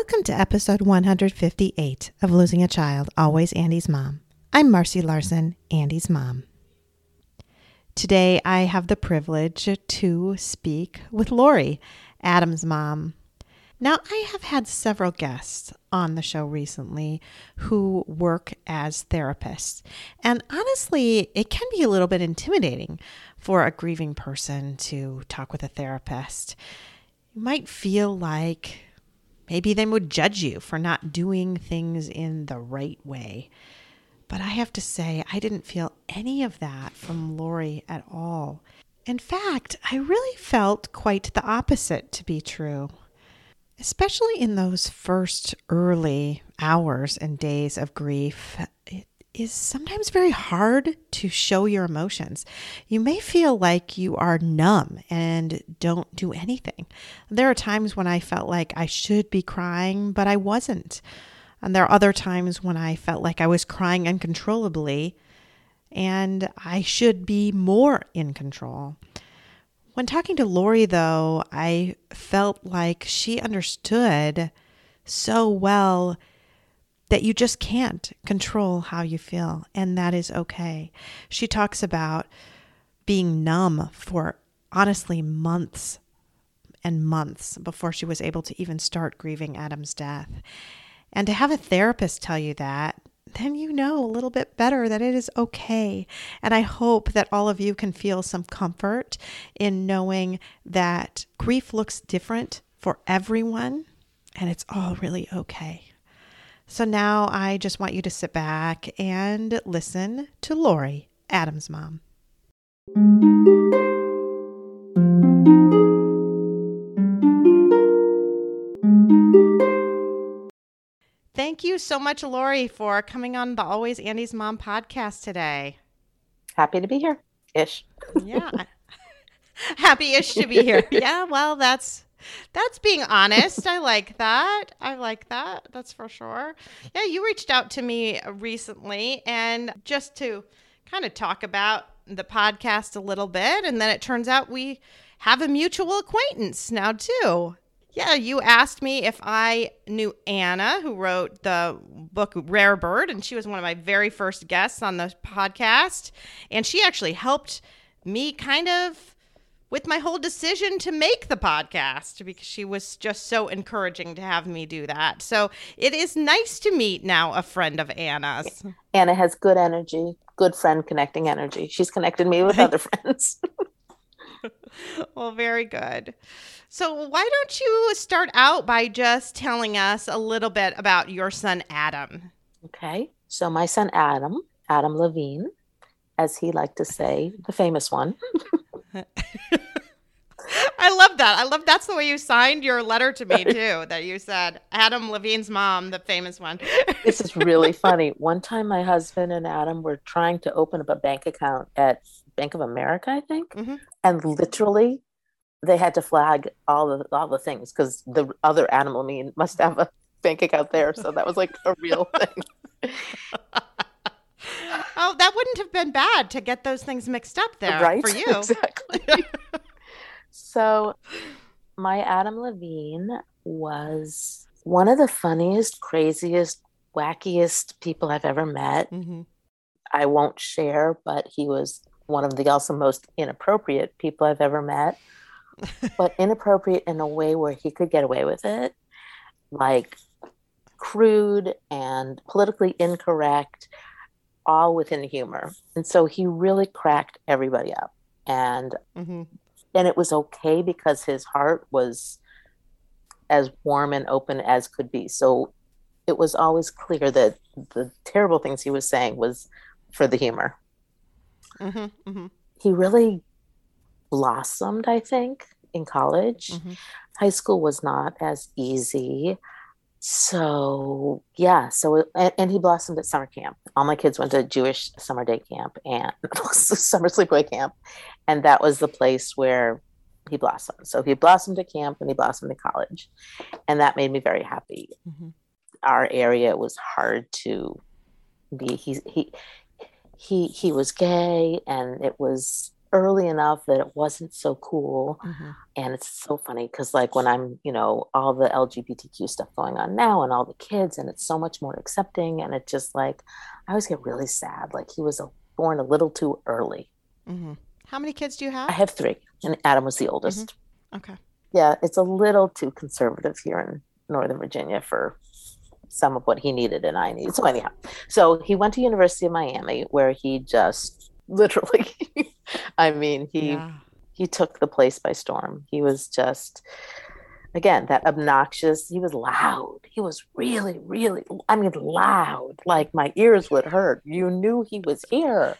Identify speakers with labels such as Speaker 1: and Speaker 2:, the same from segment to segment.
Speaker 1: Welcome to episode 158 of Losing a Child, Always Andy's Mom. I'm Marcy Larson, Andy's mom. Today I have the privilege to speak with Lori, Adam's mom. Now, I have had several guests on the show recently who work as therapists. And honestly, it can be a little bit intimidating for a grieving person to talk with a therapist. You might feel like maybe they would judge you for not doing things in the right way. But I have to say, I didn't feel any of that from Lori at all. In fact, I really felt quite the opposite to be true especially in those first early hours and days of grief, it is sometimes very hard to show your emotions. You may feel like you are numb and don't do anything. There are times when I felt like I should be crying, but I wasn't. And there are other times when I felt like I was crying uncontrollably and I should be more in control. When talking to Lori, though, I felt like she understood so well that you just can't control how you feel, and that is okay. She talks about being numb for honestly months and months before she was able to even start grieving Adam's death. And to have a therapist tell you that then you know a little bit better that it is okay. And I hope that all of you can feel some comfort in knowing that grief looks different for everyone and it's all really okay. So now I just want you to sit back and listen to Lori, Adam's mom. Thank you so much, Lori, for coming on the Always Andy's Mom podcast today.
Speaker 2: Happy to be here, ish.
Speaker 1: yeah. Happy ish to be here. Yeah, well, that's that's being honest. I like that. I like that. That's for sure. Yeah, you reached out to me recently and just to kind of talk about the podcast a little bit and then it turns out we have a mutual acquaintance now too. Yeah, you asked me if I knew Anna, who wrote the book Rare Bird, and she was one of my very first guests on the podcast. And she actually helped me kind of with my whole decision to make the podcast because she was just so encouraging to have me do that. So it is nice to meet now a friend of Anna's.
Speaker 2: Anna has good energy, good friend connecting energy. She's connected me with other friends.
Speaker 1: well, very good. So, why don't you start out by just telling us a little bit about your son, Adam?
Speaker 2: Okay. So, my son, Adam, Adam Levine, as he liked to say, the famous one.
Speaker 1: I love that. I love that's the way you signed your letter to me too. That you said Adam Levine's mom, the famous one.
Speaker 2: this is really funny. One time, my husband and Adam were trying to open up a bank account at Bank of America, I think, mm-hmm. and literally they had to flag all the all the things because the other Adam Levine must have a bank account there. So that was like a real thing.
Speaker 1: oh, that wouldn't have been bad to get those things mixed up there
Speaker 2: right?
Speaker 1: for you.
Speaker 2: Exactly. so my Adam Levine was one of the funniest, craziest, wackiest people I've ever met. Mm-hmm. I won't share, but he was one of the also most inappropriate people I've ever met but inappropriate in a way where he could get away with it, like crude and politically incorrect, all within humor. And so he really cracked everybody up. And mm-hmm. and it was okay because his heart was as warm and open as could be. So it was always clear that the terrible things he was saying was for the humor. Mm-hmm, mm-hmm. He really blossomed, I think, in college. Mm-hmm. High school was not as easy. So, yeah. So, and, and, he blossomed at summer camp. All my kids went to Jewish summer day camp and summer sleepaway camp. And that was the place where he blossomed. So, he blossomed at camp and he blossomed at college. And that made me very happy. Mm-hmm. Our area was hard to be. He, he, he, he was gay and it was early enough that it wasn't so cool. Mm-hmm. And it's so funny because, like, when I'm, you know, all the LGBTQ stuff going on now and all the kids, and it's so much more accepting. And it just like, I always get really sad. Like, he was a, born a little too early.
Speaker 1: Mm-hmm. How many kids do you have?
Speaker 2: I have three, and Adam was the oldest.
Speaker 1: Mm-hmm. Okay.
Speaker 2: Yeah, it's a little too conservative here in Northern Virginia for some of what he needed and I needed. So anyhow, so he went to University of Miami where he just literally I mean, he yeah. he took the place by storm. He was just again that obnoxious. He was loud. He was really, really. I mean, loud. Like my ears would hurt. You knew he was here,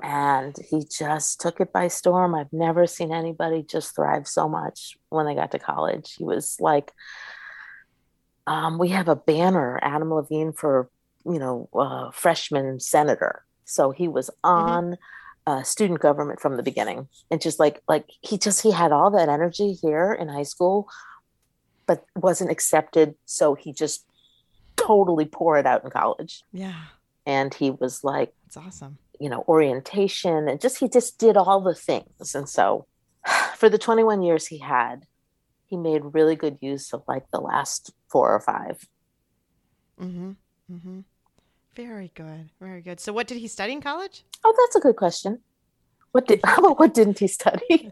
Speaker 2: and he just took it by storm. I've never seen anybody just thrive so much when they got to college. He was like. Um, we have a banner, Adam Levine for you know uh, freshman senator. So he was mm-hmm. on mm-hmm uh, student government from the beginning. And just like like he just he had all that energy here in high school but wasn't accepted so he just totally pour it out in college.
Speaker 1: Yeah.
Speaker 2: And he was like
Speaker 1: it's awesome.
Speaker 2: you know orientation and just he just did all the things. And so for the 21 years he had he made really good use of like the last four or 5
Speaker 1: mm-hmm. Mm-hmm very good. Very good. So what did he study in college?
Speaker 2: Oh, that's a good question. What did how about what didn't he study?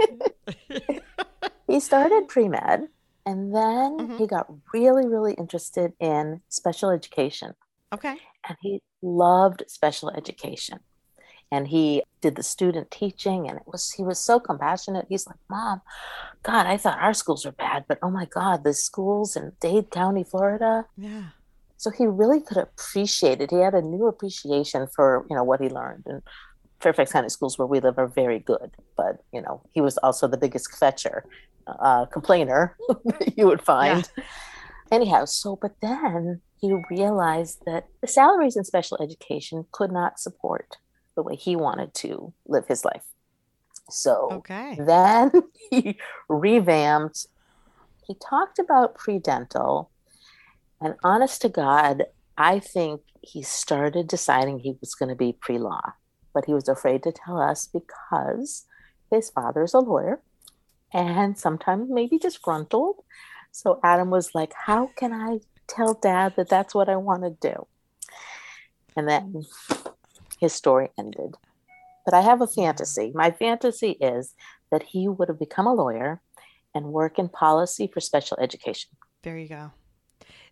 Speaker 2: he started pre-med and then mm-hmm. he got really really interested in special education.
Speaker 1: Okay.
Speaker 2: And he loved special education. And he did the student teaching and it was he was so compassionate. He's like, "Mom, god, I thought our schools were bad, but oh my god, the schools in Dade County, Florida."
Speaker 1: Yeah
Speaker 2: so he really could appreciate it. He had a new appreciation for you know what he learned. And Fairfax County schools where we live are very good, but you know he was also the biggest kvetcher, uh, complainer you would find. Yeah. Anyhow, so but then he realized that the salaries in special education could not support the way he wanted to live his life. So
Speaker 1: okay.
Speaker 2: then he revamped. He talked about pre-dental and honest to God, I think he started deciding he was going to be pre law, but he was afraid to tell us because his father is a lawyer and sometimes maybe disgruntled. So Adam was like, How can I tell dad that that's what I want to do? And then his story ended. But I have a fantasy. My fantasy is that he would have become a lawyer and work in policy for special education.
Speaker 1: There you go.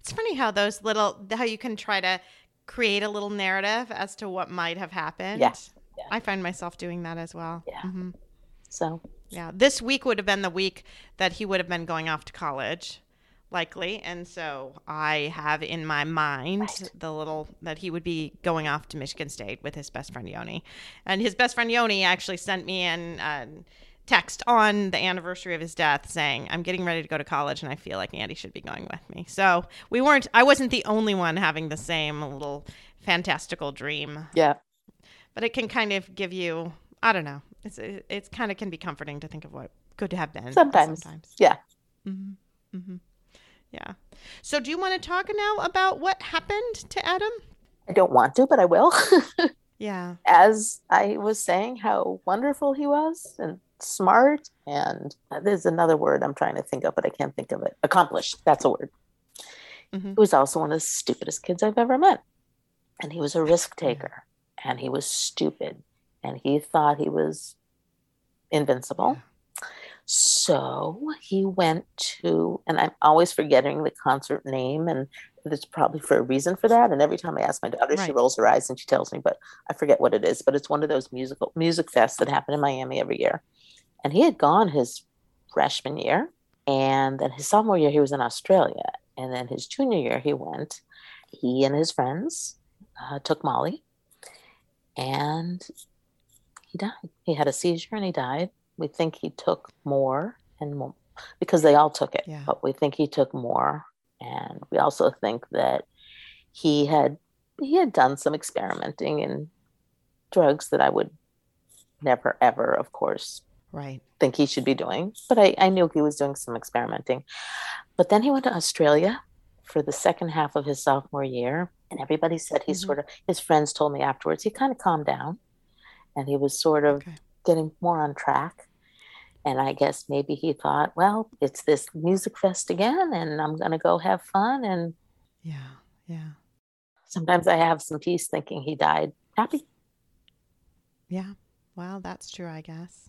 Speaker 1: It's funny how those little how you can try to create a little narrative as to what might have happened.
Speaker 2: Yes. Yeah.
Speaker 1: I find myself doing that as well.
Speaker 2: Yeah. Mm-hmm. So,
Speaker 1: yeah, this week would have been the week that he would have been going off to college, likely. And so I have in my mind right. the little that he would be going off to Michigan State with his best friend Yoni. And his best friend Yoni actually sent me in. Uh, text on the anniversary of his death saying, I'm getting ready to go to college and I feel like Andy should be going with me. So we weren't, I wasn't the only one having the same little fantastical dream.
Speaker 2: Yeah.
Speaker 1: But it can kind of give you, I don't know, it's, it's kind of can be comforting to think of what could have been.
Speaker 2: Sometimes. Sometimes. Yeah.
Speaker 1: Mm-hmm. Mm-hmm. Yeah. So do you want to talk now about what happened to Adam?
Speaker 2: I don't want to, but I will.
Speaker 1: yeah.
Speaker 2: As I was saying, how wonderful he was and smart and uh, there's another word I'm trying to think of, but I can't think of it. Accomplished. That's a word. Mm-hmm. He was also one of the stupidest kids I've ever met. And he was a risk taker and he was stupid and he thought he was invincible. Yeah. So he went to, and I'm always forgetting the concert name, and there's probably for a reason for that. And every time I ask my daughter, right. she rolls her eyes and she tells me, but I forget what it is. But it's one of those musical music fests that happen in Miami every year. And he had gone his freshman year. And then his sophomore year, he was in Australia. And then his junior year, he went. He and his friends uh, took Molly and he died. He had a seizure and he died We think he took more and more because they all took it,
Speaker 1: Yeah.
Speaker 2: but we think he took more. And we also think that he had he had done some experimenting in drugs that I would never ever, of course,
Speaker 1: Right.
Speaker 2: think he should be doing. But I, I knew he was doing some experimenting. But then he went to Australia for the second half of his sophomore year. And everybody said he
Speaker 1: Mhm.
Speaker 2: sort of, his friends told me afterwards, he kind of calmed down and he was sort of
Speaker 1: Okay.
Speaker 2: getting more on track. And I guess maybe he thought, well, it's this music fest again, and I'm going to go have fun. And
Speaker 1: Yeah. Yeah.
Speaker 2: sometimes I have some peace thinking he died happy.
Speaker 1: Yeah. Well, that's true, I guess.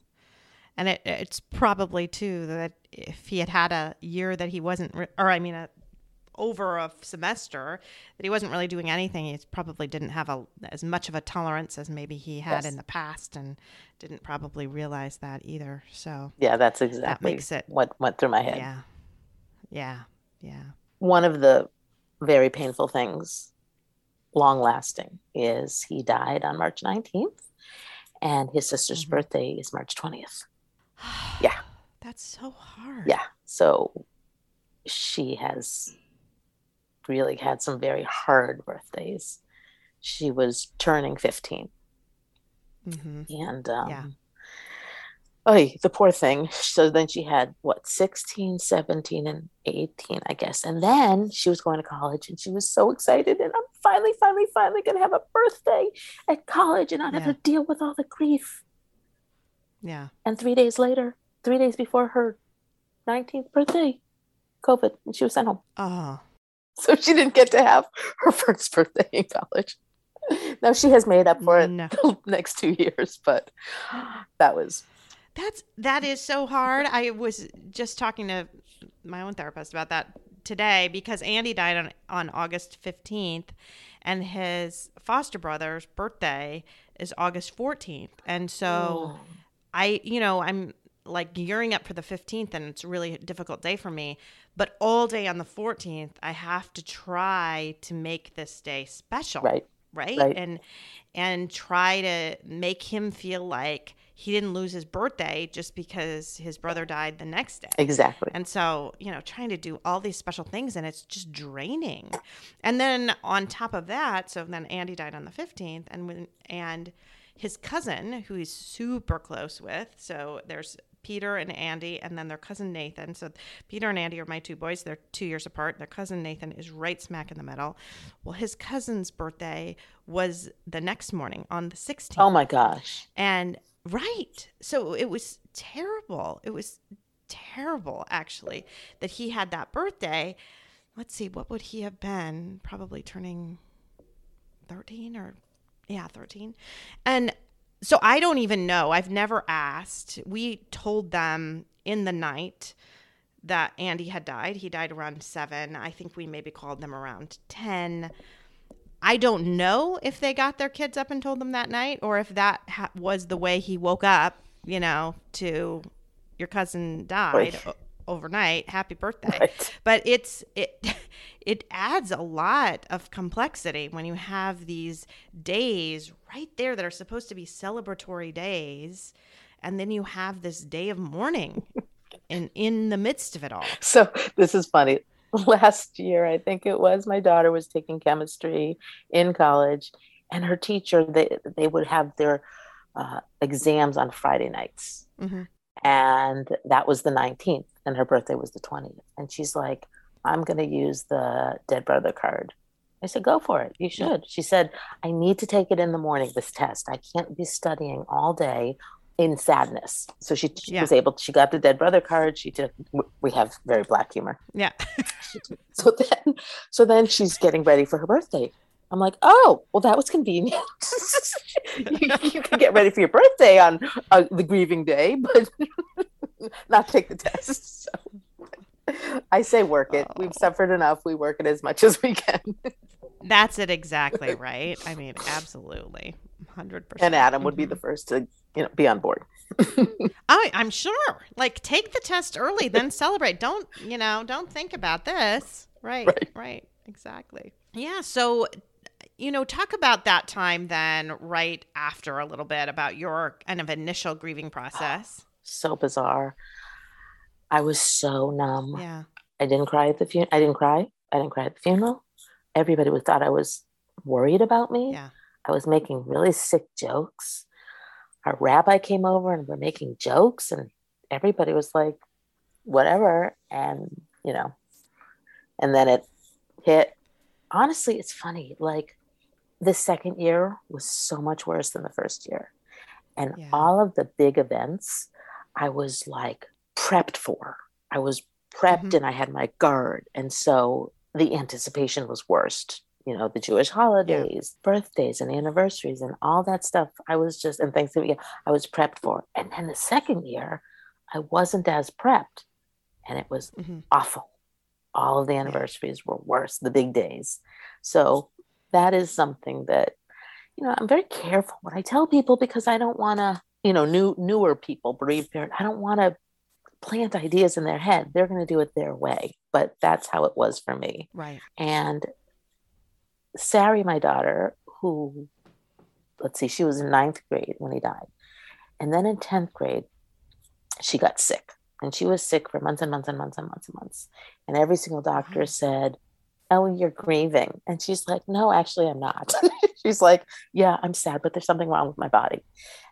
Speaker 1: And it, it's probably too that if he had had a year that he wasn't, re- or I mean, a, over a semester that he wasn't really doing anything, he probably didn't have a, as much of a tolerance as maybe he had
Speaker 2: Yes.
Speaker 1: in the past, and didn't probably realize that either. So
Speaker 2: Yeah, that's exactly that
Speaker 1: makes it-
Speaker 2: what went through my head.
Speaker 1: yeah, yeah, yeah.
Speaker 2: one of the very painful things, long lasting, is he died on March 19th, and his sister's
Speaker 1: Mhm.
Speaker 2: birthday is March 20th. Yeah.
Speaker 1: That's so hard.
Speaker 2: Yeah. So she has really had some very hard birthdays. She was turning 15,
Speaker 1: hmm
Speaker 2: and um,
Speaker 1: Yeah.
Speaker 2: Oh, the poor thing. So then she had what, 16, 17, and 18, I guess. And then she was going to college and she was so excited. And I'm finally, finally, finally going to have a birthday at college and not have
Speaker 1: Yeah.
Speaker 2: to deal with all the grief.
Speaker 1: Yeah.
Speaker 2: And three days later, three days before her 19th birthday, COVID, and she was sent home.
Speaker 1: Oh,
Speaker 2: So she didn't get to have her first birthday in college. Now she has made up for it
Speaker 1: No.
Speaker 2: the next two years, but that was
Speaker 1: That's that is so hard. I was just talking to my own therapist about that today because Andy died on on August 15th and his foster brother's birthday is August 14th. And so oh. I, you know, I'm like gearing up for the 15th and it's a really difficult day for me, but all day on the 14th I have to try to make this day special
Speaker 2: right.
Speaker 1: right?
Speaker 2: Right.
Speaker 1: and and try to make him feel like he didn't lose his birthday just because his brother died the next day
Speaker 2: Exactly.
Speaker 1: and so you know trying to do all these special things and it's just draining and then on top of that so then andy died on the 15th and when and his cousin who he's super close with so there's peter and andy and then their cousin nathan so peter and andy are my two boys they're two years apart their cousin nathan is right smack in the middle well his cousin's birthday was the next morning on the 16th
Speaker 2: Oh my gosh.
Speaker 1: and right. So it was terrible. It was terrible, actually, that he had that birthday. Let's see, what would he have been? Probably turning 13 or, yeah, 13. And so I don't even know. I've never asked. We told them in the night that Andy had died. He died around seven. I think we maybe called them around 10. I don't know if they got their kids up and told them that night or if that ha- was the way he woke up, you know, to your cousin died. Overnight. Happy birthday.
Speaker 2: Right.
Speaker 1: But it's it it adds a lot of complexity when you have these days right there that are supposed to be celebratory days and then you have this day of mourning in in the midst of it all.
Speaker 2: So this is funny. Last year, I think it was, my daughter was taking chemistry in college, and her teacher they they would have their uh, exams on Friday nights,
Speaker 1: Mhm.
Speaker 2: And that was the 19th, and her birthday was the 20th, and she's like, "I'm going to use the dead brother card." I said, "Go for it. You should." She said, "I need to take it in the morning. This test. I can't be studying all day." in sadness so she, she
Speaker 1: Yeah.
Speaker 2: was able she got the dead brother card she took we have very black humor
Speaker 1: Yeah.
Speaker 2: so then, so then she's getting ready for her birthday. I'm like, oh, well, that was convenient. you, you can get ready for your birthday on uh, the grieving day, but not take the test. So I say work it. We've
Speaker 1: Oh.
Speaker 2: suffered enough. We work it as much as we can.
Speaker 1: That's it exactly, right? I mean, absolutely. 100%.
Speaker 2: And Adam would be the first to, you know, be on board.
Speaker 1: I, I'm sure. Like, take the test early, then celebrate. Don't, you know, don't think about this. Right, right,
Speaker 2: Right.
Speaker 1: exactly. Yeah. So, you know, talk about that time then, right after a little bit about your kind of initial grieving process.
Speaker 2: so bizarre. I was so numb.
Speaker 1: Yeah.
Speaker 2: I didn't cry at the funeral. I didn't cry. I didn't cry at the funeral. Everybody was thought I was worried about me.
Speaker 1: Yeah.
Speaker 2: I was making really sick jokes. Our rabbi came over and we're making jokes, and everybody was like, whatever. And, you know, and then it hit. Honestly, it's funny. Like, the second year was so much worse than the first year. And
Speaker 1: Yeah.
Speaker 2: all of the big events, I was like prepped for. I was prepped
Speaker 1: Mhm.
Speaker 2: and I had my guard. And so the anticipation was worst. You know, the Jewish holidays, birthdays, and anniversaries, and all that stuff. I was just, and Thanksgiving, I was prepped for. And then the second year, I wasn't as prepped. And it was
Speaker 1: hmm
Speaker 2: awful. All of the anniversaries were worse, the big days. So that is something that, you know, I'm very careful what I tell people because I don't want to, you know, new newer people, bereaved parent, I don't want to plant ideas in their head. They're going to do it their way. But that's how it was for me.
Speaker 1: Right.
Speaker 2: And Sari, my daughter, who, let's see, she was in ninth grade when he died. And then in 10th grade, she got sick. And she was sick for months and months and months and months and months. And every single doctor
Speaker 1: Wow.
Speaker 2: said, Oh, you're grieving. And she's like, No, actually, I'm not. she's like, Yeah, I'm sad, but there's something wrong with my body.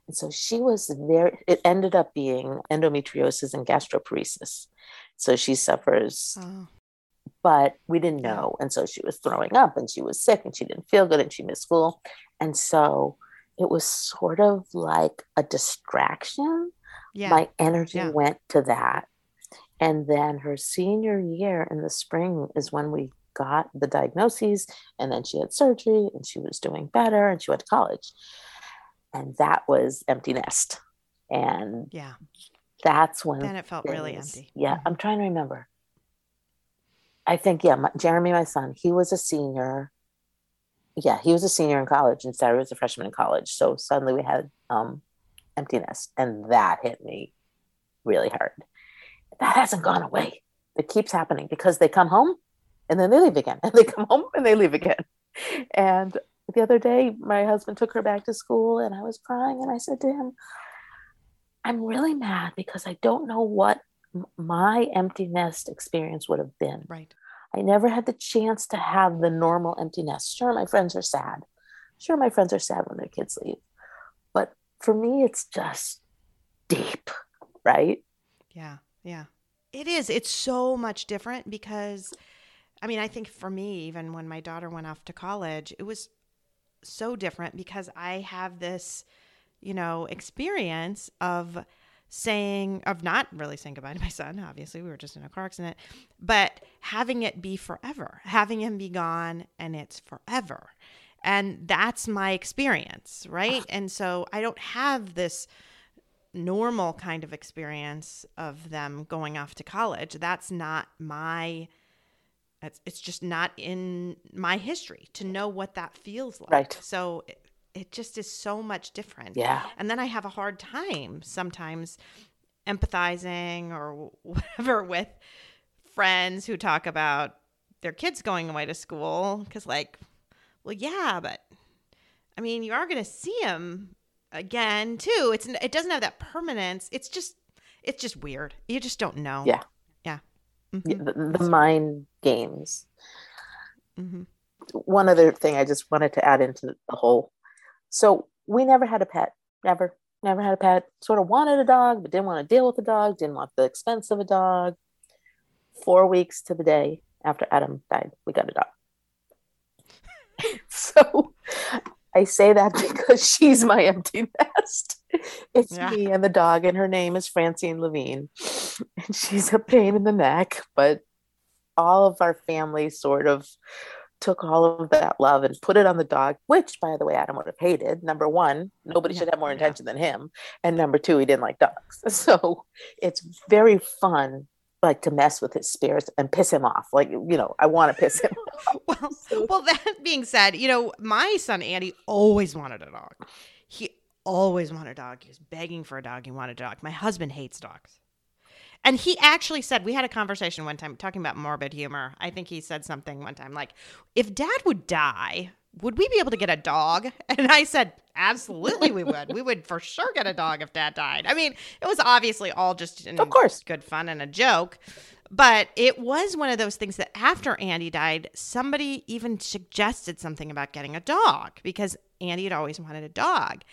Speaker 2: And so she was very, it ended up being endometriosis and gastroparesis. So she suffers
Speaker 1: Oh.
Speaker 2: but we didn't know. And so she was throwing up and she was sick and she didn't feel good and she missed school. And so it was sort of like a distraction.
Speaker 1: Yeah.
Speaker 2: My energy
Speaker 1: Yeah.
Speaker 2: went to that. And then her senior year in the spring is when we got the diagnoses. And then she had surgery and she was doing better and she went to college. And that was empty nest. And
Speaker 1: yeah.
Speaker 2: that's when
Speaker 1: Then it felt really empty.
Speaker 2: Yeah,
Speaker 1: Mhm.
Speaker 2: I'm trying to remember. I think yeah, my, Jeremy, my son, he was a senior. Yeah, he was a senior in college, and Sarah was a freshman in college. So suddenly we had um, empty nest, and that hit me really hard. That hasn't gone away. It keeps happening because they come home, and then they leave again, and they come home and they leave again. And the other day, my husband took her back to school, and I was crying, and I said to him, I'm really mad because I don't know what my empty nest experience would have been.
Speaker 1: Right.
Speaker 2: I never had the chance to have the normal empty nest. Sure, my friends are sad. Sure, my friends are sad when their kids leave. But for me, it's just deep, right?
Speaker 1: Yeah. Yeah. It is. It's so much different because, I mean, I think for me, even when my daughter went off to college, it was so different because I have this, you know, experience of saying, of not really saying goodbye to my son. Obviously, we were just in a car accident, but having it be forever, having him be gone and it's forever. And that's my experience, right? And so I don't have this normal kind of experience of them going off to college. That's not my it's, it's just not in my history to know what that feels like.
Speaker 2: Right.
Speaker 1: So it, it just is so much different.
Speaker 2: Yeah.
Speaker 1: And then I have a hard time sometimes empathizing or whatever with friends who talk about their kids going away to school cuz like well yeah, but I mean, you are going to see them again too. It's it doesn't have that permanence. It's just it's just weird. You just don't know.
Speaker 2: Yeah.
Speaker 1: Mhm.
Speaker 2: The, the mind games.
Speaker 1: Mhm.
Speaker 2: One other thing I just wanted to add into the whole. So we never had a pet. Never, never had a pet. Sort of wanted a dog, but didn't want to deal with a dog, didn't want the expense of a dog. Four weeks to the day after Adam died, we got a dog. so I say that because she's my empty nest. It's
Speaker 1: Yeah.
Speaker 2: me and the dog, and her name is Francine Levine. And she's a pain in the neck, but all of our family sort of took all of that love and put it on the dog, which, by the way, Adam would have hated. Number one, nobody
Speaker 1: Yeah,
Speaker 2: should have more
Speaker 1: yeah.
Speaker 2: intention than him. And number two, he didn't like dogs. So it's very fun, like to mess with his spirits and piss him off. Like, you know, I want to piss him off.
Speaker 1: Well,
Speaker 2: So-
Speaker 1: well, that being said, you know, my son Andy always wanted a dog. He always wanted a dog. He was begging for a dog. He wanted a dog. My husband hates dogs. And he actually said, we had a conversation one time talking about morbid humor. I think he said something one time like, if dad would die, would we be able to get a dog? And I said, absolutely, we would. we would for sure get a dog if dad died. I mean, it was obviously all just
Speaker 2: of course
Speaker 1: good fun and a joke. But it was one of those things that after Andy died, somebody even suggested something about getting a dog because Andy had always wanted a dog.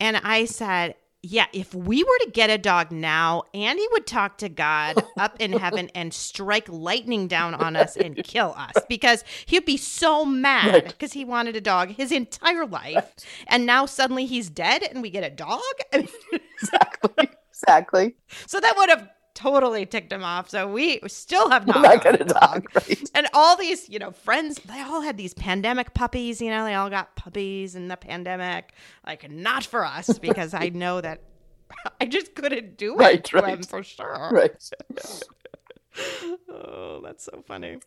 Speaker 1: And I said, yeah, if we were to get a dog now, Andy would talk to God up in heaven and strike lightning down on us and kill us because he'd be so mad because he wanted a dog his entire life. And now suddenly he's dead and we get a dog.
Speaker 2: exactly. Exactly.
Speaker 1: So that would have totally ticked him off. So we still have not, not got a dog. Right. And all these, you know, friends, they all had these pandemic puppies. You know, they all got puppies in the pandemic. Like, not for us because I know that I just couldn't do it right, right. them for sure.
Speaker 2: Right.
Speaker 1: oh, that's so funny.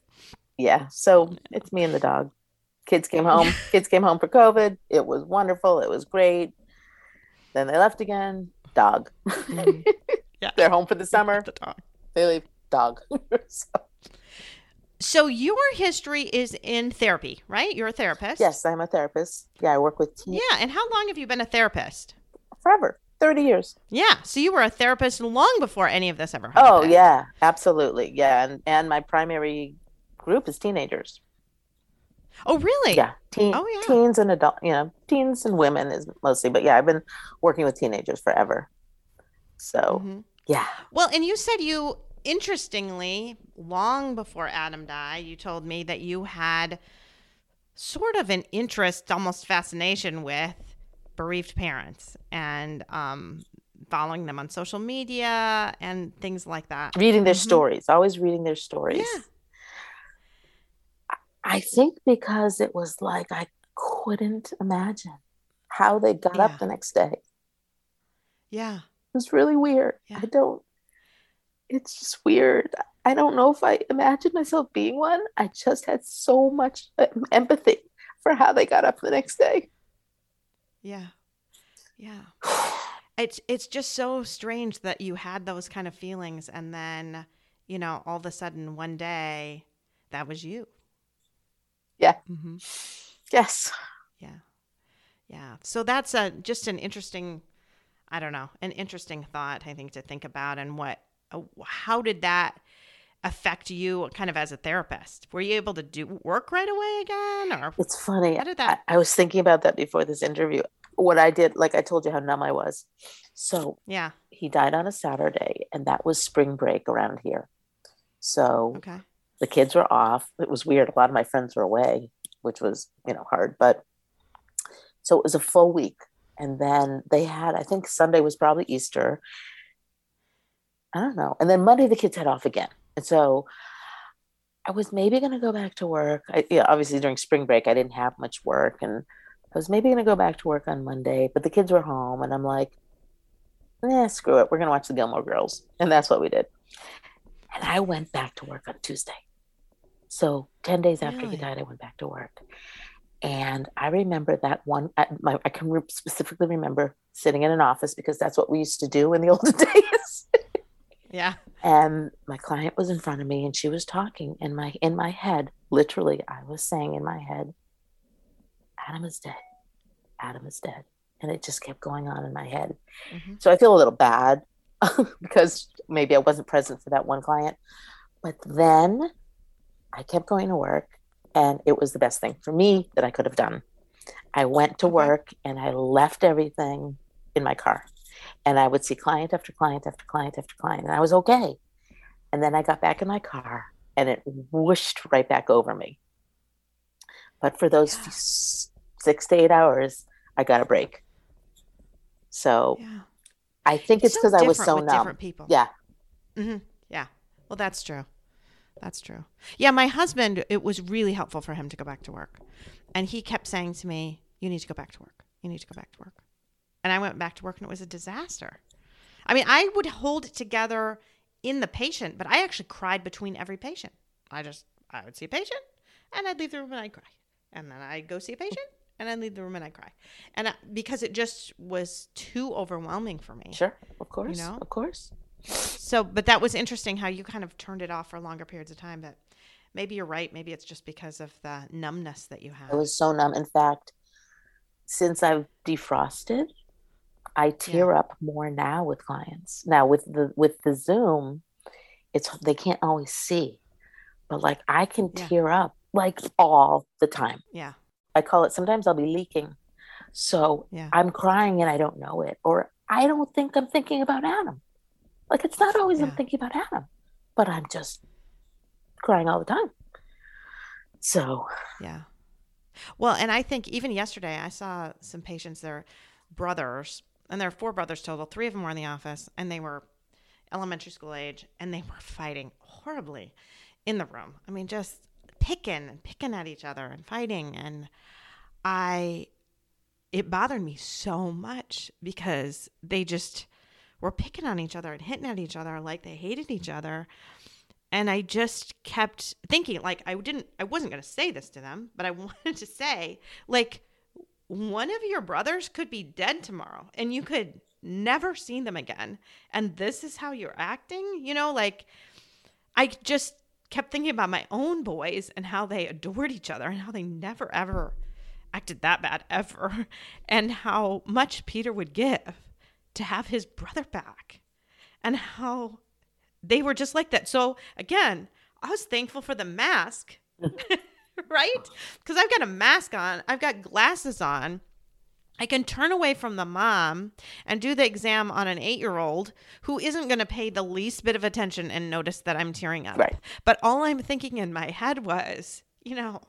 Speaker 2: Yeah. So it's me and the dog. Kids came home. Kids came home for COVID. It was wonderful. It was great. Then they left again. Dog. Mm. Yeah. They're home for the summer. The dog. They leave dog.
Speaker 1: so. so. your history is in therapy, right? You're a therapist.
Speaker 2: Yes, I'm a therapist. Yeah, I work with
Speaker 1: teens. Yeah, and how long have you been a therapist?
Speaker 2: Forever. 30 years.
Speaker 1: Yeah. So you were a therapist long before any of this ever happened.
Speaker 2: Oh, yeah. Absolutely. Yeah, and and my primary group is teenagers.
Speaker 1: Oh, really?
Speaker 2: Yeah. Teen, oh, yeah. Teens and adult, you know, teens and women is mostly, but yeah, I've been working with teenagers forever. So, mm-hmm. Yeah.
Speaker 1: Well, and you said you, interestingly, long before Adam died, you told me that you had sort of an interest, almost fascination with bereaved parents and um, following them on social media and things like that.
Speaker 2: Reading their mm-hmm. stories, always reading their stories. Yeah. I think because it was like I couldn't imagine how they got yeah. up the next day.
Speaker 1: Yeah.
Speaker 2: It's really weird. Yeah. I don't, it's just weird. I don't know if I imagined myself being one. I just had so much uh, empathy for how they got up the next day.
Speaker 1: Yeah. Yeah. it's it's just so strange that you had those kind of feelings and then, you know, all of a sudden one day that was you.
Speaker 2: Yeah. Mm-hmm. Yes.
Speaker 1: Yeah. Yeah. So that's a just an interesting I don't know, an interesting thought, I think, to think about. And what, uh, how did that affect you kind of as a therapist? Were you able to do work right away again? Or
Speaker 2: it's funny. How did that? I, I was thinking about that before this interview. What I did, like I told you how numb I was. So,
Speaker 1: yeah,
Speaker 2: he died on a Saturday, and that was spring break around here. So,
Speaker 1: okay.
Speaker 2: the kids were off. It was weird. A lot of my friends were away, which was, you know, hard. But so it was a full week and then they had i think sunday was probably easter. I don't know. And then monday the kids head off again. And so i was maybe going to go back to work. I, yeah, obviously during spring break i didn't have much work. And i was maybe going to go back to work on monday but the kids were home and i'm like yeah screw it. We're going to watch the gilmore girls. And that's what we did. And i went back to work on tuesday. So 10 days after really? he died i went back to work and I remember that one, I, my, I can re- specifically remember sitting in an office because that's what we used to do in the olden days.
Speaker 1: yeah.
Speaker 2: And my client was in front of me and she was talking and my in my head, literally, I was saying in my head, Adam is dead. Adam is dead. And it just kept going on in my head. Mm-hmm. So I feel a little bad because maybe I wasn't present for that one client. But then I kept going to work and it was the best thing for me that I could have done. I went to work and I left everything in my car. And I would see client after client after client after client, and I was okay. And then I got back in my car and it whooshed right back over me. But for those yeah. six to eight hours, I got a break. So yeah. I think it's because so I was so numb. Different people. Yeah.
Speaker 1: Mm-hmm. Yeah. Well, that's true. That's true. Yeah, my husband, it was really helpful for him to go back to work. And he kept saying to me, You need to go back to work. You need to go back to work. And I went back to work and it was a disaster. I mean, I would hold it together in the patient, but I actually cried between every patient. I just, I would see a patient and I'd leave the room and I'd cry. And then I'd go see a patient and I'd leave the room and I'd cry. And I, because it just was too overwhelming for me.
Speaker 2: Sure, of course. You know? Of course.
Speaker 1: So, but that was interesting how you kind of turned it off for longer periods of time. But maybe you're right. Maybe it's just because of the numbness that you have.
Speaker 2: I was so numb. In fact, since I've defrosted, I tear yeah. up more now with clients. Now with the with the Zoom, it's they can't always see, but like I can yeah. tear up like all the time.
Speaker 1: Yeah.
Speaker 2: I call it sometimes I'll be leaking. So yeah. I'm crying and I don't know it, or I don't think I'm thinking about Adam. Like it's not always yeah. I'm thinking about Adam, but I'm just crying all the time. So
Speaker 1: yeah. Well, and I think even yesterday I saw some patients, their brothers, and there are four brothers total. Three of them were in the office, and they were elementary school age, and they were fighting horribly in the room. I mean, just picking and picking at each other and fighting. And I, it bothered me so much because they just were picking on each other and hitting at each other like they hated each other. And I just kept thinking, like, I didn't, I wasn't going to say this to them, but I wanted to say, like, one of your brothers could be dead tomorrow and you could never see them again. And this is how you're acting, you know, like, I just kept thinking about my own boys and how they adored each other and how they never ever acted that bad ever and how much Peter would give to have his brother back and how they were just like that. So again, I was thankful for the mask, right? Because I've got a mask on, I've got glasses on I can turn away from the mom and do the exam on an eight year old who isn't going to pay the least bit of attention and notice that I'm tearing up.
Speaker 2: Right.
Speaker 1: But all I'm thinking in my head was, you know,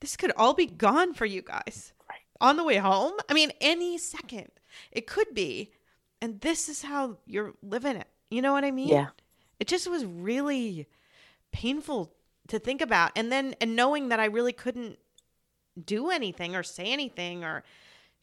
Speaker 1: this could all be gone for you guys right. on the way home. I mean, any second it could be. And this is how you're living it. You know what I mean?
Speaker 2: Yeah.
Speaker 1: It just was really painful to think about. And then, and knowing that I really couldn't do anything or say anything or,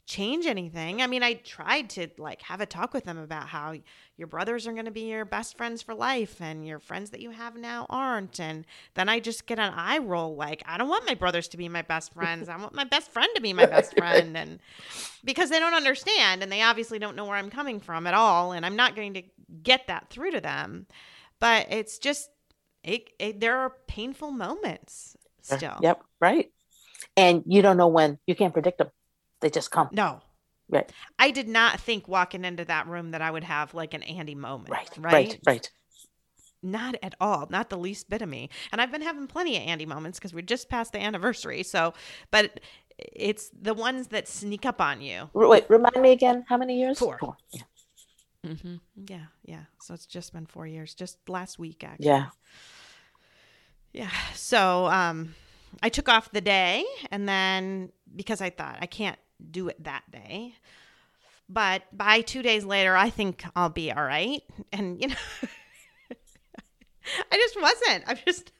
Speaker 1: change anything. I mean, I tried to like have a talk with them about how your brothers are going to be your best friends for life and your friends that you have now aren't. And then I just get an eye roll like, I don't want my brothers to be my best friends. I want my best friend to be my best friend. And because they don't understand and they obviously don't know where I'm coming from at all. And I'm not going to get that through to them. But it's just, it, it there are painful moments still.
Speaker 2: Yep. Right. And you don't know when you can't predict them. They just come.
Speaker 1: No.
Speaker 2: Right.
Speaker 1: I did not think walking into that room that I would have like an Andy moment.
Speaker 2: Right.
Speaker 1: Right.
Speaker 2: Right. Right.
Speaker 1: Not at all. Not the least bit of me. And I've been having plenty of Andy moments because we're just past the anniversary. So, but it's the ones that sneak up on you.
Speaker 2: Wait, remind me again. How many years?
Speaker 1: Four.
Speaker 2: Four. Yeah.
Speaker 1: Mm-hmm. Yeah. Yeah. So it's just been four years. Just last week, actually.
Speaker 2: Yeah.
Speaker 1: Yeah. So, um, I took off the day and then because I thought I can't do it that day. But by two days later, I think I'll be all right. And, you know, I just wasn't. I'm just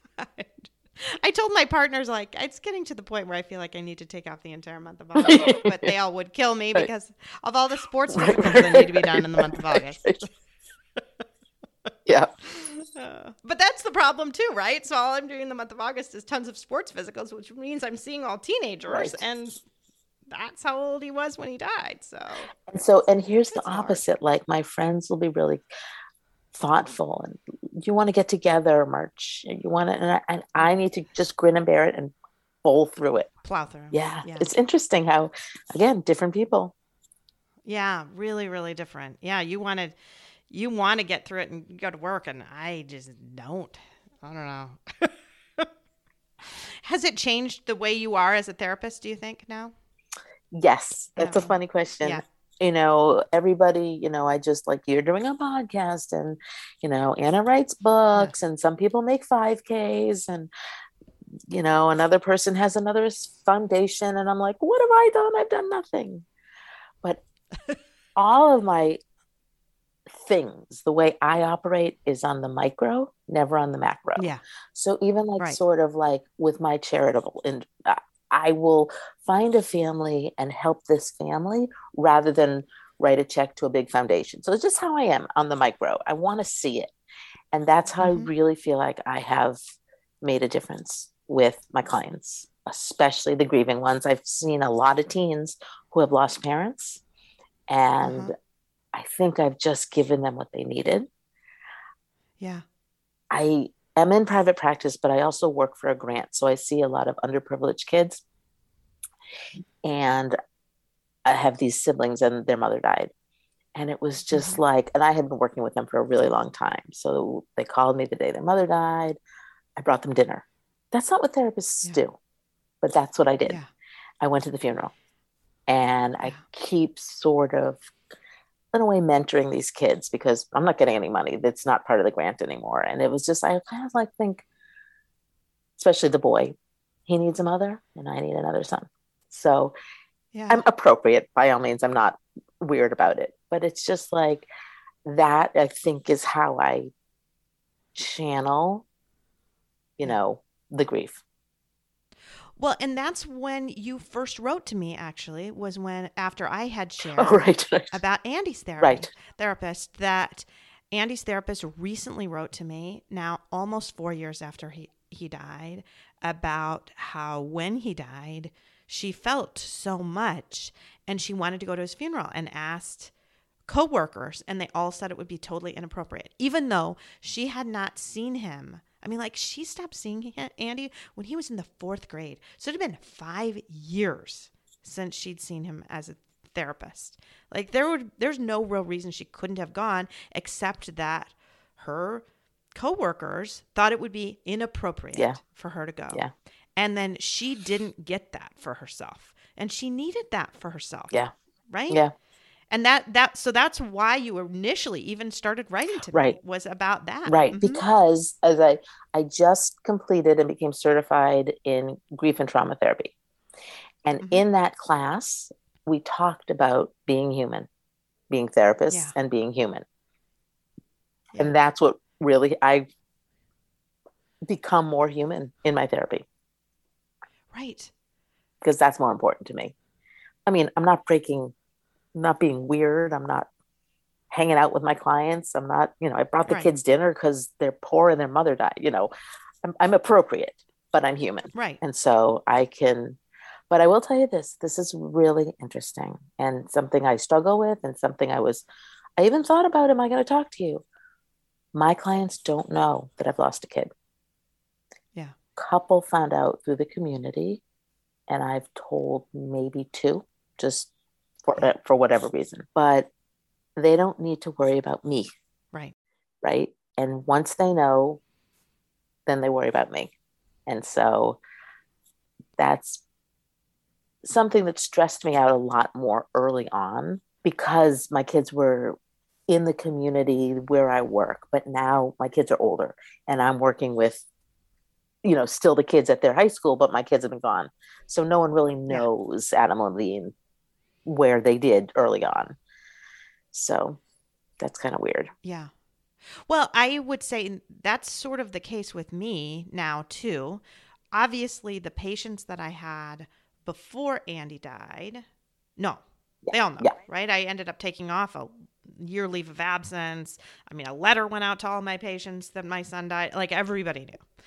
Speaker 1: I told my partners, like, it's getting to the point where I feel like I need to take off the entire month of August, but they all would kill me because of all the sports physicals that need to be done in the month of August.
Speaker 2: yeah.
Speaker 1: Uh, but that's the problem too, right? So all I'm doing in the month of August is tons of sports physicals, which means I'm seeing all teenagers, right. and that's how old he was when he died. So
Speaker 2: and so and here's the opposite. Hard. Like my friends will be really thoughtful and you want to get together, March. You want to, and I, and I need to just grin and bear it and bowl through it.
Speaker 1: Plow through.
Speaker 2: Yeah. yeah. It's interesting how, again, different people.
Speaker 1: Yeah. Really, really different. Yeah. You wanted, you want to get through it and go to work, and I just don't. I don't know. Has it changed the way you are as a therapist, do you think, now?
Speaker 2: Yes. That's a funny question. Yeah. You know, everybody, you know, I just like you're doing a podcast and, you know, Anna writes books yeah. and some people make 5Ks and, you know, another person has another foundation. And I'm like, what have I done? I've done nothing. But all of my things the way i operate is on the micro never on the macro
Speaker 1: yeah
Speaker 2: so even like right. sort of like with my charitable and i will find a family and help this family rather than write a check to a big foundation so it's just how i am on the micro i want to see it and that's how mm-hmm. i really feel like i have made a difference with my clients especially the grieving ones i've seen a lot of teens who have lost parents and uh-huh. I think I've just given them what they needed.
Speaker 1: Yeah.
Speaker 2: I am in private practice, but I also work for a grant. So I see a lot of underprivileged kids. And I have these siblings, and their mother died. And it was just mm-hmm. like, and I had been working with them for a really long time. So they called me the day their mother died. I brought them dinner. That's not what therapists yeah. do, but that's what I did. Yeah. I went to the funeral and I keep sort of in a way mentoring these kids because I'm not getting any money. That's not part of the grant anymore. And it was just I kind of like think, especially the boy, he needs a mother and I need another son. So yeah. I'm appropriate by all means. I'm not weird about it, but it's just like that I think is how I channel, you know, the grief.
Speaker 1: Well, and that's when you first wrote to me. Actually, was when after I had oh, shared
Speaker 2: oh, right, right.
Speaker 1: about Andy's therapy,
Speaker 2: right.
Speaker 1: therapist that Andy's therapist recently wrote to me. Now, almost four years after he he died, about how when he died, she felt so much, and she wanted to go to his funeral and asked coworkers, and they all said it would be totally inappropriate, even though she had not seen him I mean, like she stopped seeing Andy when he was in the fourth grade. So it had been five years since she'd seen him as a therapist. Like there would, there's no real reason she couldn't have gone, except that her coworkers thought it would be inappropriate
Speaker 2: yeah.
Speaker 1: for her to go.
Speaker 2: Yeah.
Speaker 1: And then she didn't get that for herself, and she needed that for herself.
Speaker 2: Yeah.
Speaker 1: Right.
Speaker 2: Yeah
Speaker 1: and that that so that's why you initially even started writing to
Speaker 2: right.
Speaker 1: me was about that
Speaker 2: right mm-hmm. because as i i just completed and became certified in grief and trauma therapy and mm-hmm. in that class we talked about being human being therapists yeah. and being human yeah. and that's what really i become more human in my therapy
Speaker 1: right
Speaker 2: because that's more important to me i mean i'm not breaking not being weird. I'm not hanging out with my clients. I'm not, you know, I brought the right. kids dinner because they're poor and their mother died. You know, I'm, I'm appropriate, but I'm human.
Speaker 1: Right.
Speaker 2: And so I can, but I will tell you this this is really interesting and something I struggle with and something I was, I even thought about, am I going to talk to you? My clients don't know that I've lost a kid.
Speaker 1: Yeah.
Speaker 2: Couple found out through the community, and I've told maybe two, just for uh, for whatever reason but they don't need to worry about me
Speaker 1: right
Speaker 2: right and once they know then they worry about me and so that's something that stressed me out a lot more early on because my kids were in the community where I work, but now my kids are older and I'm working with, you know, still the kids at their high school, but my kids have been gone. So no one really knows yeah. Adam Levine where they did early on. So that's kind of weird.
Speaker 1: Yeah. Well, I would say that's sort of the case with me now, too. Obviously, the patients that I had before Andy died, no, yeah. they all know,
Speaker 2: yeah.
Speaker 1: right? I ended up taking off a year leave of absence. I mean, a letter went out to all my patients that my son died. Like everybody knew.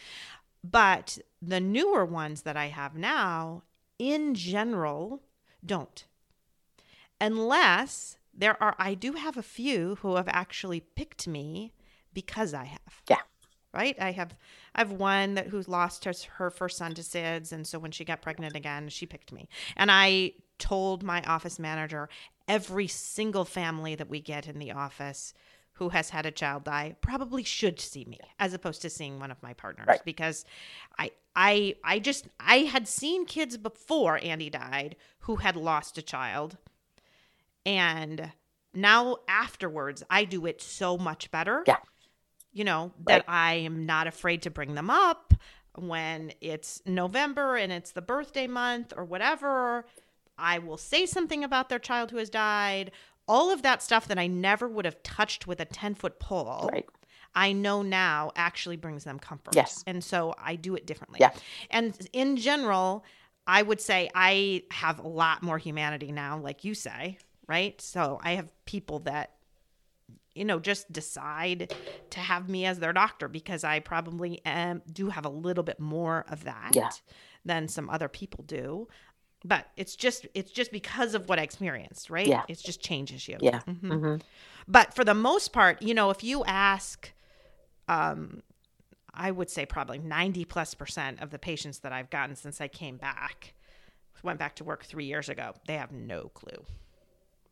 Speaker 1: But the newer ones that I have now, in general, don't unless there are I do have a few who have actually picked me because I have.
Speaker 2: Yeah.
Speaker 1: Right? I have I have one that who's lost her, her first son to SIDS and so when she got pregnant again, she picked me. And I told my office manager every single family that we get in the office who has had a child die probably should see me as opposed to seeing one of my partners
Speaker 2: right.
Speaker 1: because I I I just I had seen kids before Andy died who had lost a child and now afterwards, I do it so much better.
Speaker 2: Yeah.
Speaker 1: You know, that right. I am not afraid to bring them up when it's November and it's the birthday month or whatever. I will say something about their child who has died. All of that stuff that I never would have touched with a 10 foot pole.
Speaker 2: Right.
Speaker 1: I know now actually brings them comfort.
Speaker 2: Yes.
Speaker 1: And so I do it differently.
Speaker 2: Yeah.
Speaker 1: And in general, I would say I have a lot more humanity now, like you say, right? So I have people that you know just decide to have me as their doctor because I probably am do have a little bit more of that
Speaker 2: yeah.
Speaker 1: than some other people do. But it's just it's just because of what I experienced, right?
Speaker 2: Yeah.
Speaker 1: It just changes you.
Speaker 2: Yeah. Mm-hmm. Mm-hmm.
Speaker 1: But for the most part, you know, if you ask um I would say probably 90 plus percent of the patients that I've gotten since I came back, went back to work three years ago, they have no clue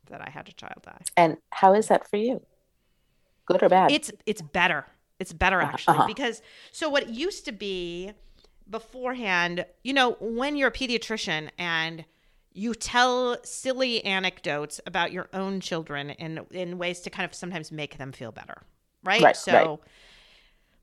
Speaker 1: that I had a child die.
Speaker 2: And how is that for you? Good or bad?
Speaker 1: It's it's better. It's better
Speaker 2: Uh-huh,
Speaker 1: actually
Speaker 2: uh-huh.
Speaker 1: because so what used to be beforehand, you know, when you're a pediatrician and you tell silly anecdotes about your own children in in ways to kind of sometimes make them feel better, right?
Speaker 2: Right,
Speaker 1: so
Speaker 2: right.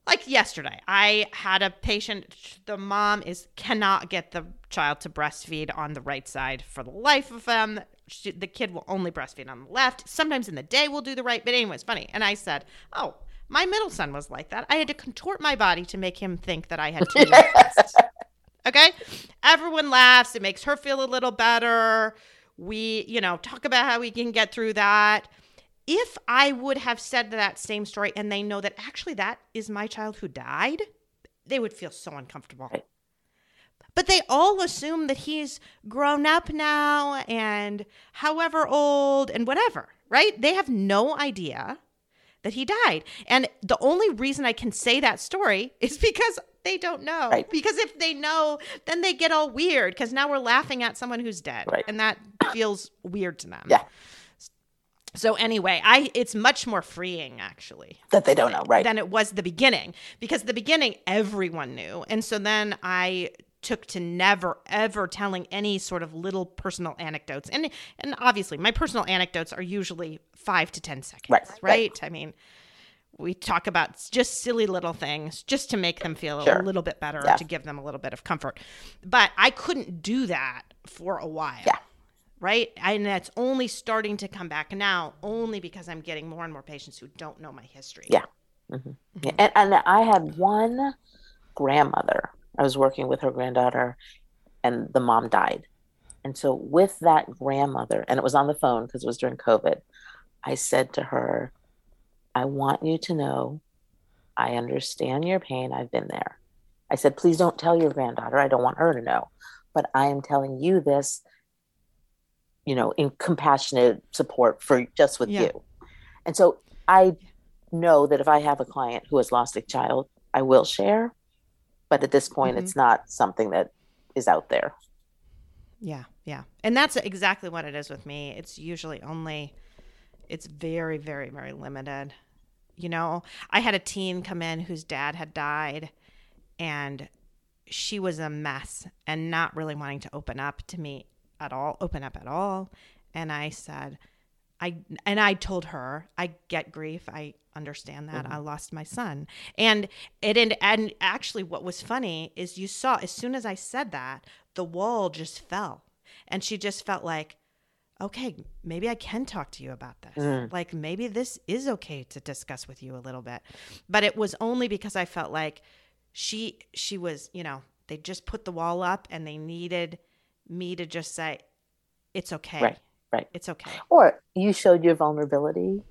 Speaker 1: like yesterday, I had a patient the mom is cannot get the child to breastfeed on the right side for the life of them. She, the kid will only breastfeed on the left. Sometimes in the day we'll do the right, but anyway, it's funny. And I said, "Oh, my middle son was like that. I had to contort my body to make him think that I had two breasts." Okay? Everyone laughs. It makes her feel a little better. We, you know, talk about how we can get through that. If I would have said that same story and they know that actually that is my child who died, they would feel so uncomfortable. But they all assume that he's grown up now and however old and whatever, right? They have no idea that he died. And the only reason I can say that story is because they don't know.
Speaker 2: Right.
Speaker 1: Because if they know, then they get all weird because now we're laughing at someone who's dead.
Speaker 2: Right.
Speaker 1: And that feels weird to them.
Speaker 2: Yeah.
Speaker 1: So anyway, I it's much more freeing actually
Speaker 2: that they don't know, right?
Speaker 1: than it was the beginning because the beginning everyone knew. And so then I took to never ever telling any sort of little personal anecdotes. And and obviously my personal anecdotes are usually 5 to 10 seconds,
Speaker 2: Right,
Speaker 1: right?
Speaker 2: right.
Speaker 1: I mean, we talk about just silly little things just to make them feel
Speaker 2: Sure.
Speaker 1: a little bit better
Speaker 2: Yeah.
Speaker 1: to give them a little bit of comfort. But I couldn't do that for a while.
Speaker 2: Yeah.
Speaker 1: Right. And that's only starting to come back now, only because I'm getting more and more patients who don't know my history.
Speaker 2: Yeah. Mm-hmm. Mm-hmm. Yeah, and, and I had one grandmother. I was working with her granddaughter, and the mom died. And so, with that grandmother, and it was on the phone because it was during COVID, I said to her, I want you to know I understand your pain. I've been there. I said, please don't tell your granddaughter. I don't want her to know. But I am telling you this, you know, in compassionate support for just with
Speaker 1: Yeah.
Speaker 2: you. And so I know that if I have a client who has lost a child, I will share. But at this point,
Speaker 1: Mhm.
Speaker 2: it's not something that is out there.
Speaker 1: Yeah, yeah. And that's exactly what it is with me. It's usually only it's very very very limited. You know, I had a teen come in whose dad had died and she was a mess and not really wanting to open up to me at all, open up at all. And I said, I and I told her, I get grief. I understand that. I lost my son. And it and, and actually what was funny is you saw as soon as I said that, the wall just fell. And she just felt like, okay, maybe I can talk to you about this.
Speaker 2: Mm.
Speaker 1: Like maybe this is okay to discuss with you a little bit. But it was only because I felt like she she was, you know, they just put the wall up and they needed me to just say it's okay.
Speaker 2: Right, right.
Speaker 1: It's okay.
Speaker 2: Or you showed your vulnerability.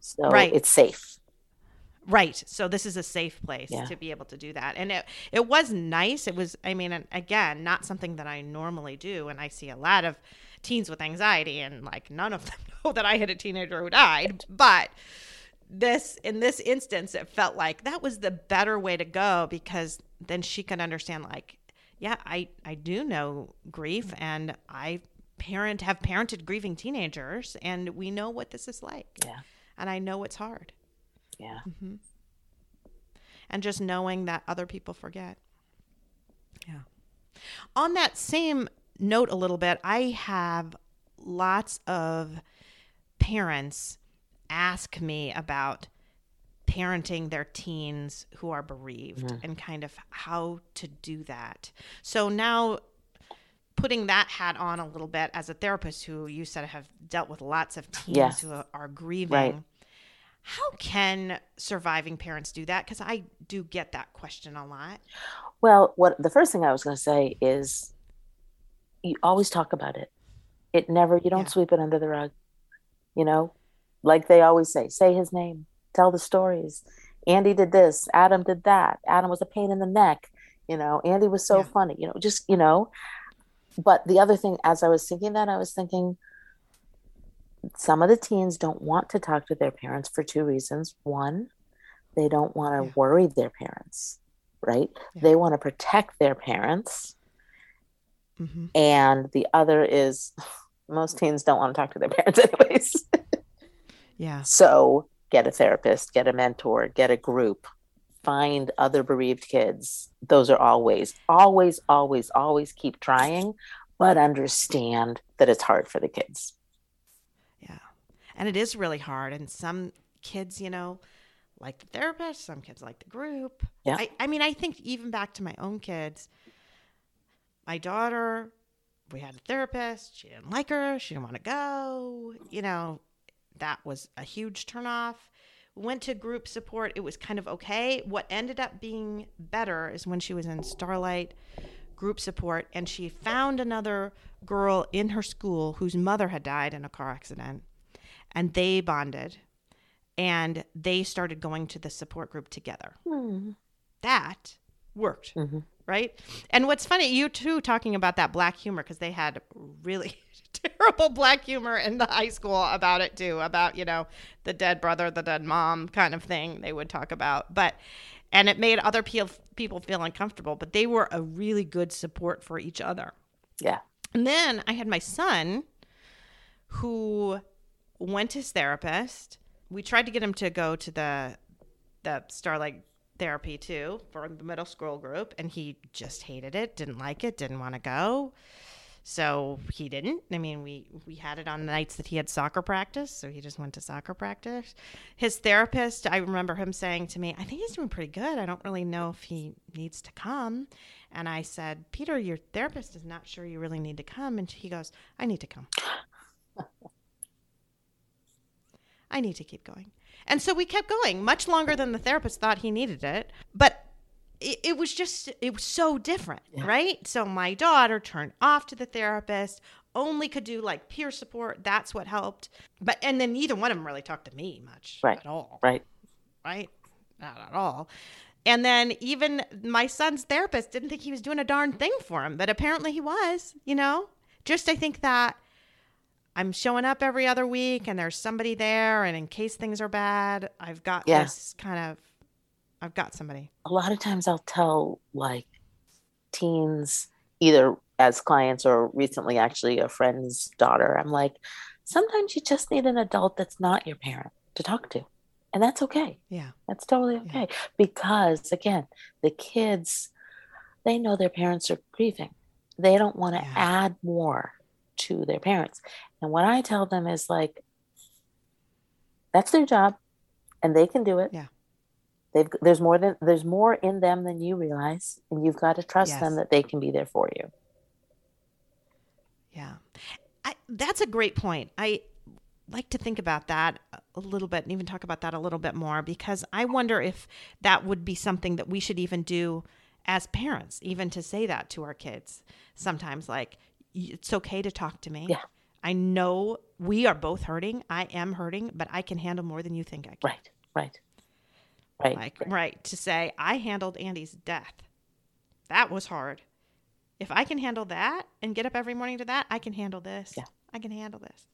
Speaker 2: So
Speaker 1: Right.
Speaker 2: it's safe.
Speaker 1: Right. So this is a safe place
Speaker 2: Yeah.
Speaker 1: to be able to do that. And it it was nice. It was I mean again, not something that I normally do and I see a lot of teens with anxiety and like none of them know that I had a teenager who died, but this in this instance it felt like that was the better way to go because then she could understand like yeah, I I do know grief and I parent have parented grieving teenagers and we know what this is like.
Speaker 2: Yeah.
Speaker 1: And I know it's hard
Speaker 2: Yeah. Mm-hmm.
Speaker 1: and just knowing that other people forget. Yeah. On that same note, a little bit, I have lots of parents ask me about parenting their teens who are bereaved mm-hmm. and kind of how to do that. So now putting that hat on a little bit as a therapist who you said have dealt with lots of teens
Speaker 2: Yes.
Speaker 1: who are grieving
Speaker 2: Right.
Speaker 1: how can surviving parents do that because i do get that question a lot
Speaker 2: Well, what the first thing I was going to say is you always talk about it. It never, you don't
Speaker 1: Yeah.
Speaker 2: sweep it under the rug. You know, like they always say, say his name, tell the stories. Andy did this, Adam did that. Adam was a pain in the neck. You know, Andy was so
Speaker 1: Yeah.
Speaker 2: funny, you know, just, you know. But the other thing, as I was thinking that, I was thinking some of the teens don't want to talk to their parents for two reasons. One, they don't want to
Speaker 1: Yeah.
Speaker 2: worry their parents right? Yeah. They want to protect their parents. Mm-hmm. And the other is most teens don't want to talk to their parents, anyways.
Speaker 1: yeah.
Speaker 2: So get a therapist, get a mentor, get a group, find other bereaved kids. Those are always, always, always, always keep trying, but understand that it's hard for the kids.
Speaker 1: Yeah. And it is really hard. And some kids, you know, like the therapist, some kids like the group.
Speaker 2: Yeah.
Speaker 1: I, I mean, I think even back to my own kids, my daughter, we had a therapist. She didn't like her. She didn't want to go. You know, that was a huge turnoff. Went to group support. It was kind of okay. What ended up being better is when she was in Starlight group support and she found another girl in her school whose mother had died in a car accident and they bonded and they started going to the support group together.
Speaker 2: Hmm.
Speaker 1: That worked, mm-hmm. Right? And what's funny, you too talking about that black humor because they had really terrible black humor in the high school about it too, about you know the dead brother, the dead mom kind of thing they would talk about, but. And it made other people feel uncomfortable, but they were a really good support for each other.
Speaker 2: Yeah.
Speaker 1: And then I had my son who went to his therapist we tried to get him to go to the the Starlight therapy too for the middle school group, and he just hated it, didn't like it, didn't want to go. So he didn't. I mean, we we had it on the nights that he had soccer practice, so he just went to soccer practice. His therapist, I remember him saying to me, "I think he's doing pretty good. I don't really know if he needs to come." And I said, "Peter, your therapist is not sure you really need to come." And he goes, "I need to come." I need to keep going. And so we kept going much longer than the therapist thought he needed it. But it, it was just, it was so different, yeah. right? So my daughter turned off to the therapist, only could do like peer support. That's what helped. But, and then neither one of them really talked to me much
Speaker 2: right.
Speaker 1: at all.
Speaker 2: Right.
Speaker 1: Right. Not at all. And then even my son's therapist didn't think he was doing a darn thing for him, but apparently he was, you know? Just I think that I'm showing up every other week and there's somebody there and in case things are bad, I've got yeah. this kind of I've got somebody.
Speaker 2: A lot of times I'll tell like teens either as clients or recently actually a friend's daughter, I'm like, sometimes you just need an adult that's not your parent to talk to. And that's okay.
Speaker 1: Yeah.
Speaker 2: That's totally okay. Yeah. Because again, the kids, they know their parents are grieving. They don't want to yeah. add more to their parents. And what I tell them is like, that's their job and they can do it.
Speaker 1: Yeah.
Speaker 2: They've, there's more than there's more in them than you realize and you've got to trust yes. them that they can be there for you
Speaker 1: yeah I, that's a great point i like to think about that a little bit and even talk about that a little bit more because i wonder if that would be something that we should even do as parents even to say that to our kids sometimes like it's okay to talk to me
Speaker 2: yeah
Speaker 1: I know we are both hurting. I am hurting, but I can handle more than you think I can.
Speaker 2: Right, right, right.
Speaker 1: Like, right. right. To say, I handled Andy's death. That was hard. If I can handle that and get up every morning to that, I can handle this.
Speaker 2: Yeah.
Speaker 1: I can handle this.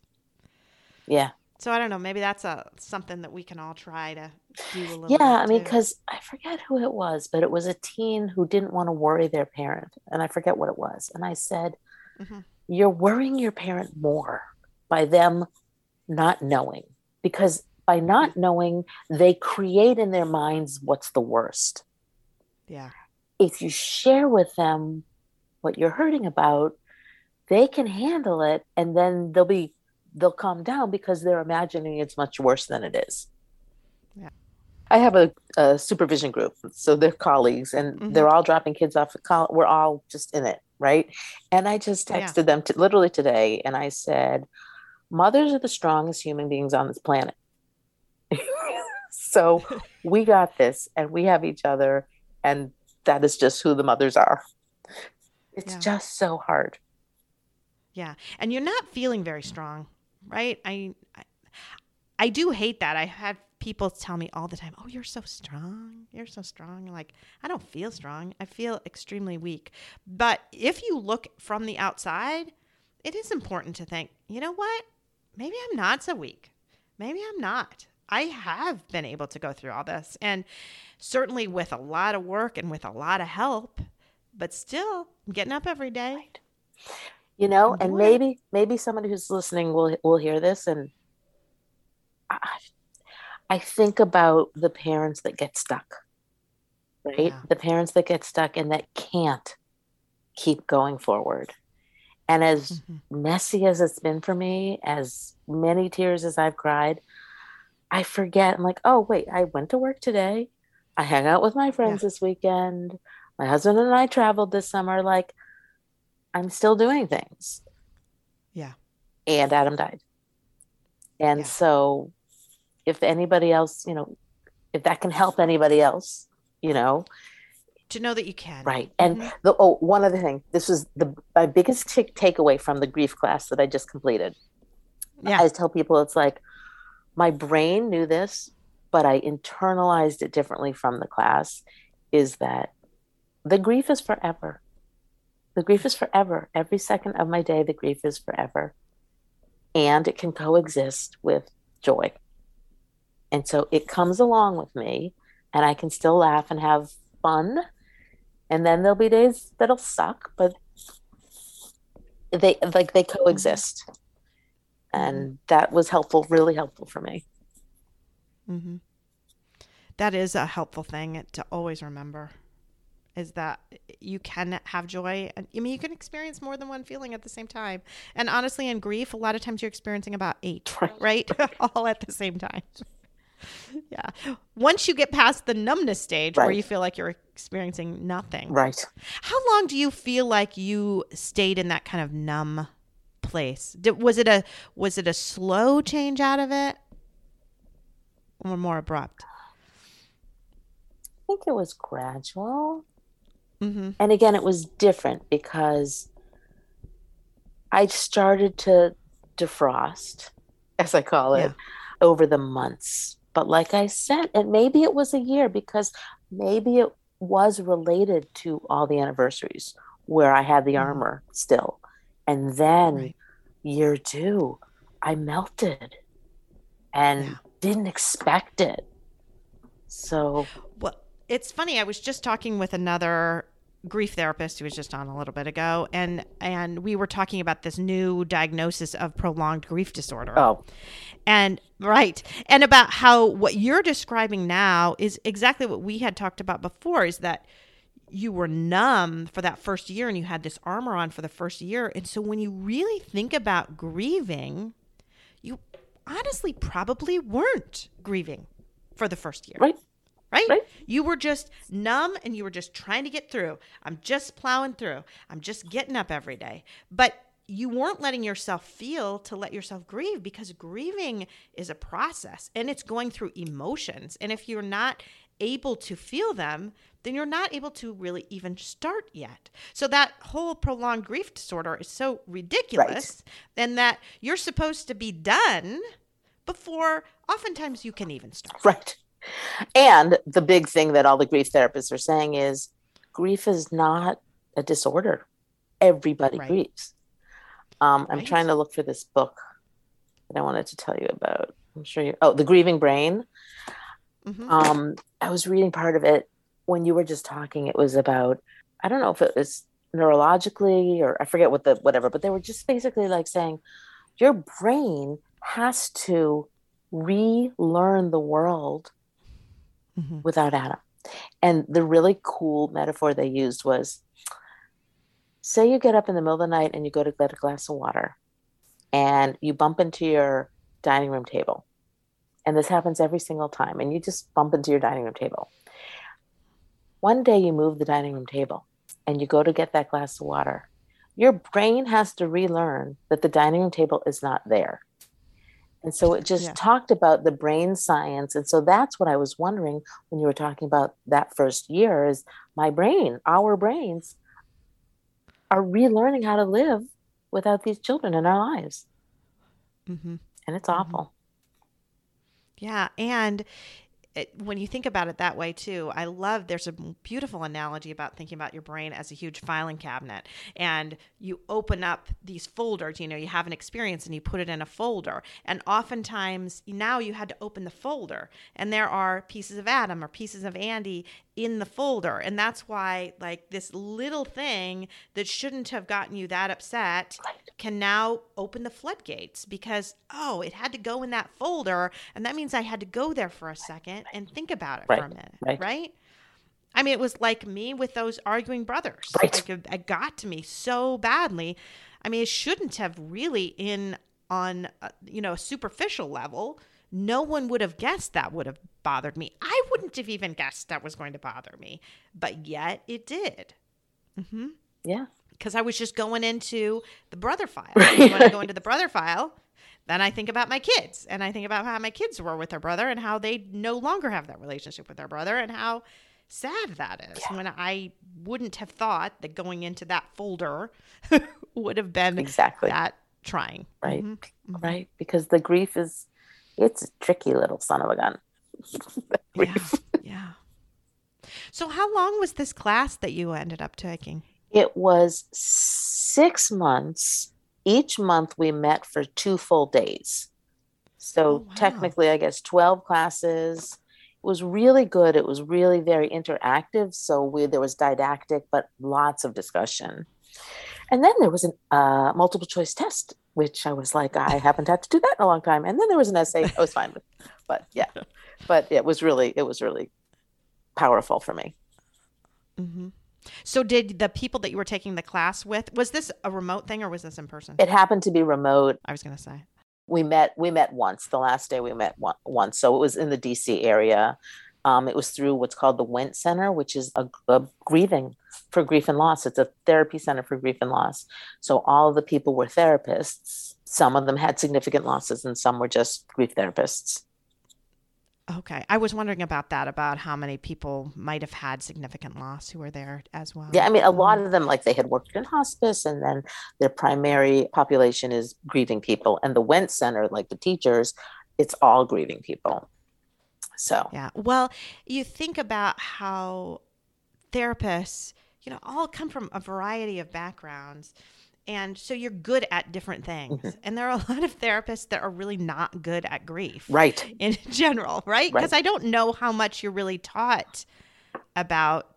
Speaker 2: Yeah.
Speaker 1: So I don't know. Maybe that's a something that we can all try to do a little.
Speaker 2: Yeah, I mean, because I forget who it was, but it was a teen who didn't want to worry their parent, and I forget what it was. And I said, mm-hmm you're worrying your parent more by them not knowing because by not knowing they create in their minds what's the worst.
Speaker 1: Yeah.
Speaker 2: If you share with them what you're hurting about they can handle it and then they'll be they'll calm down because they're imagining it's much worse than it is.
Speaker 1: Yeah.
Speaker 2: I have a, a supervision group so they're colleagues and mm-hmm. they're all dropping kids off at college we're all just in it right? And I just texted yeah. them to, literally today and I said, Mothers are the strongest human beings on this planet. so we got this and we have each other, and that is just who the mothers are. It's yeah. just so hard.
Speaker 1: Yeah. And you're not feeling very strong, right? I, I I do hate that. I had people tell me all the time, "Oh, you're so strong. You're so strong." Like, I don't feel strong. I feel extremely weak. But if you look from the outside, it is important to think, "You know what? Maybe I'm not so weak. Maybe I'm not. I have been able to go through all this and certainly with a lot of work and with a lot of help, but still I'm getting up every day. Right.
Speaker 2: You know, and maybe maybe somebody who's listening will will hear this and I, I think about the parents that get stuck. Right? Yeah. The parents that get stuck and that can't keep going forward. And as mm-hmm. messy as it's been for me, as many tears as I've cried, I forget. I'm like, oh, wait, I went to work today. I hang out with my friends yeah. this weekend. My husband and I traveled this summer. Like, I'm still doing things.
Speaker 1: Yeah.
Speaker 2: And Adam died. And yeah. so, if anybody else, you know, if that can help anybody else, you know,
Speaker 1: to know that you can.
Speaker 2: Right. And mm-hmm. the oh, one other thing. This was the my biggest t- takeaway from the grief class that I just completed. Yeah. I tell people it's like my brain knew this, but I internalized it differently from the class. Is that the grief is forever. The grief is forever. Every second of my day, the grief is forever. And it can coexist with joy. And so it comes along with me, and I can still laugh and have fun. And then there'll be days that'll suck but they like they coexist. And mm-hmm. that was helpful really helpful for me.
Speaker 1: Mm-hmm. that is a helpful thing to always remember is that you can have joy and i mean you can experience more than one feeling at the same time. And honestly in grief a lot of times you're experiencing about eight right. all at the same time yeah. Once you get past the numbness stage right. where you feel like you're experiencing nothing.
Speaker 2: Right.
Speaker 1: How long do you feel like you stayed in that kind of numb place? Did, was it a was it a slow change out of it or more abrupt?
Speaker 2: I think it was gradual. Mm-hmm. And again, it was different because I started to defrost, as I call it, yeah. over the months. But like I said, and maybe it was a year because maybe it was related to all the anniversaries where I had the mm-hmm. armor still. And then right. year two, I melted and yeah. didn't expect it. So,
Speaker 1: well, it's funny. I was just talking with another grief therapist who was just on a little bit ago and and we were talking about this new diagnosis of prolonged grief disorder.
Speaker 2: Oh.
Speaker 1: And right. And about how what you're describing now is exactly what we had talked about before is that you were numb for that first year and you had this armor on for the first year. And so when you really think about grieving, you honestly probably weren't grieving for the first year.
Speaker 2: Right
Speaker 1: right? right? You were just numb and you were just trying to get through. I'm just plowing through. I'm just getting up every day. But you weren't letting yourself feel to let yourself grieve because grieving is a process and it's going through emotions. And if you're not able to feel them, then you're not able to really even start yet. So that whole prolonged grief disorder is so ridiculous right. and that you're supposed to be done before oftentimes you can even start.
Speaker 2: Right. And the big thing that all the grief therapists are saying is grief is not a disorder. Everybody right. grieves. Um, I'm right. trying to look for this book that I wanted to tell you about. I'm sure you. Oh, The Grieving Brain. Mm-hmm. Um, I was reading part of it when you were just talking. It was about I don't know if it was neurologically or I forget what the whatever, but they were just basically like saying your brain has to relearn the world mm-hmm. without Adam. And the really cool metaphor they used was say you get up in the middle of the night and you go to get a glass of water and you bump into your dining room table. And this happens every single time. And you just bump into your dining room table. One day you move the dining room table and you go to get that glass of water. Your brain has to relearn that the dining room table is not there. And so it just yeah. talked about the brain science. And so that's what I was wondering when you were talking about that first year is my brain, our brains are relearning how to live without these children in our lives. Mm-hmm. And it's mm-hmm. awful.
Speaker 1: Yeah. And it, when you think about it that way too, I love there's a beautiful analogy about thinking about your brain as a huge filing cabinet. And you open up these folders, you know, you have an experience and you put it in a folder. And oftentimes now you had to open the folder and there are pieces of Adam or pieces of Andy in the folder. And that's why, like, this little thing that shouldn't have gotten you that upset can now open the floodgates because, oh, it had to go in that folder. And that means I had to go there for a second and think about it
Speaker 2: Right,
Speaker 1: for a minute,
Speaker 2: right.
Speaker 1: right? I mean, it was like me with those arguing brothers.
Speaker 2: Right.
Speaker 1: Like it, it got to me so badly. I mean, it shouldn't have really in on uh, you know a superficial level. No one would have guessed that would have bothered me. I wouldn't have even guessed that was going to bother me, but yet it did. Mm-hmm
Speaker 2: Yeah.
Speaker 1: because I was just going into the brother file. When I go into the brother file, then I think about my kids and I think about how my kids were with their brother and how they no longer have that relationship with their brother and how sad that is. When I wouldn't have thought that going into that folder would have been
Speaker 2: Exactly.
Speaker 1: that trying.
Speaker 2: Right.
Speaker 1: Mhm. Mhm.
Speaker 2: Right. Because the grief is, it's a tricky little son of a gun.
Speaker 1: Yeah. Yeah. So, how long was this class that you ended up taking?
Speaker 2: It was six months. Each month we met for two full days. So
Speaker 1: Oh, wow.
Speaker 2: technically, I guess 12 classes. It was really good. It was really very interactive. So we, there was didactic, but lots of discussion. And then there was a uh, multiple choice test, which I was like, I haven't had to do that in a long time. And then there was an essay. I was fine with, but yeah, but it was really, it was really powerful for me.
Speaker 1: hmm So, did the people that you were taking the class with, was this a remote thing or was this in person?
Speaker 2: It happened to be remote.
Speaker 1: I was going to say.
Speaker 2: we met we met once the last day we met one, once so it was in the dc area um, it was through what's called the Wendt center which is a, a grieving for grief and loss. It's a therapy center for grief and loss. So all of the people were therapists. Some of them had significant losses and some were just grief therapists.
Speaker 1: Okay. I was wondering about that, about how many people might have had significant loss who were there as well.
Speaker 2: yeah i mean a lot
Speaker 1: Um,
Speaker 2: of them like they had worked in hospice and then their primary population is grieving people. And the Wendt center like the teachers it's all grieving people. So
Speaker 1: Yeah. Well, you think about how therapists, you know, all come from a variety of backgrounds. And so you're good at different things.
Speaker 2: Mhm.
Speaker 1: And there are a lot of therapists that are really not good at grief
Speaker 2: right
Speaker 1: in general, right? Because
Speaker 2: Right.
Speaker 1: I don't know how much you're really taught about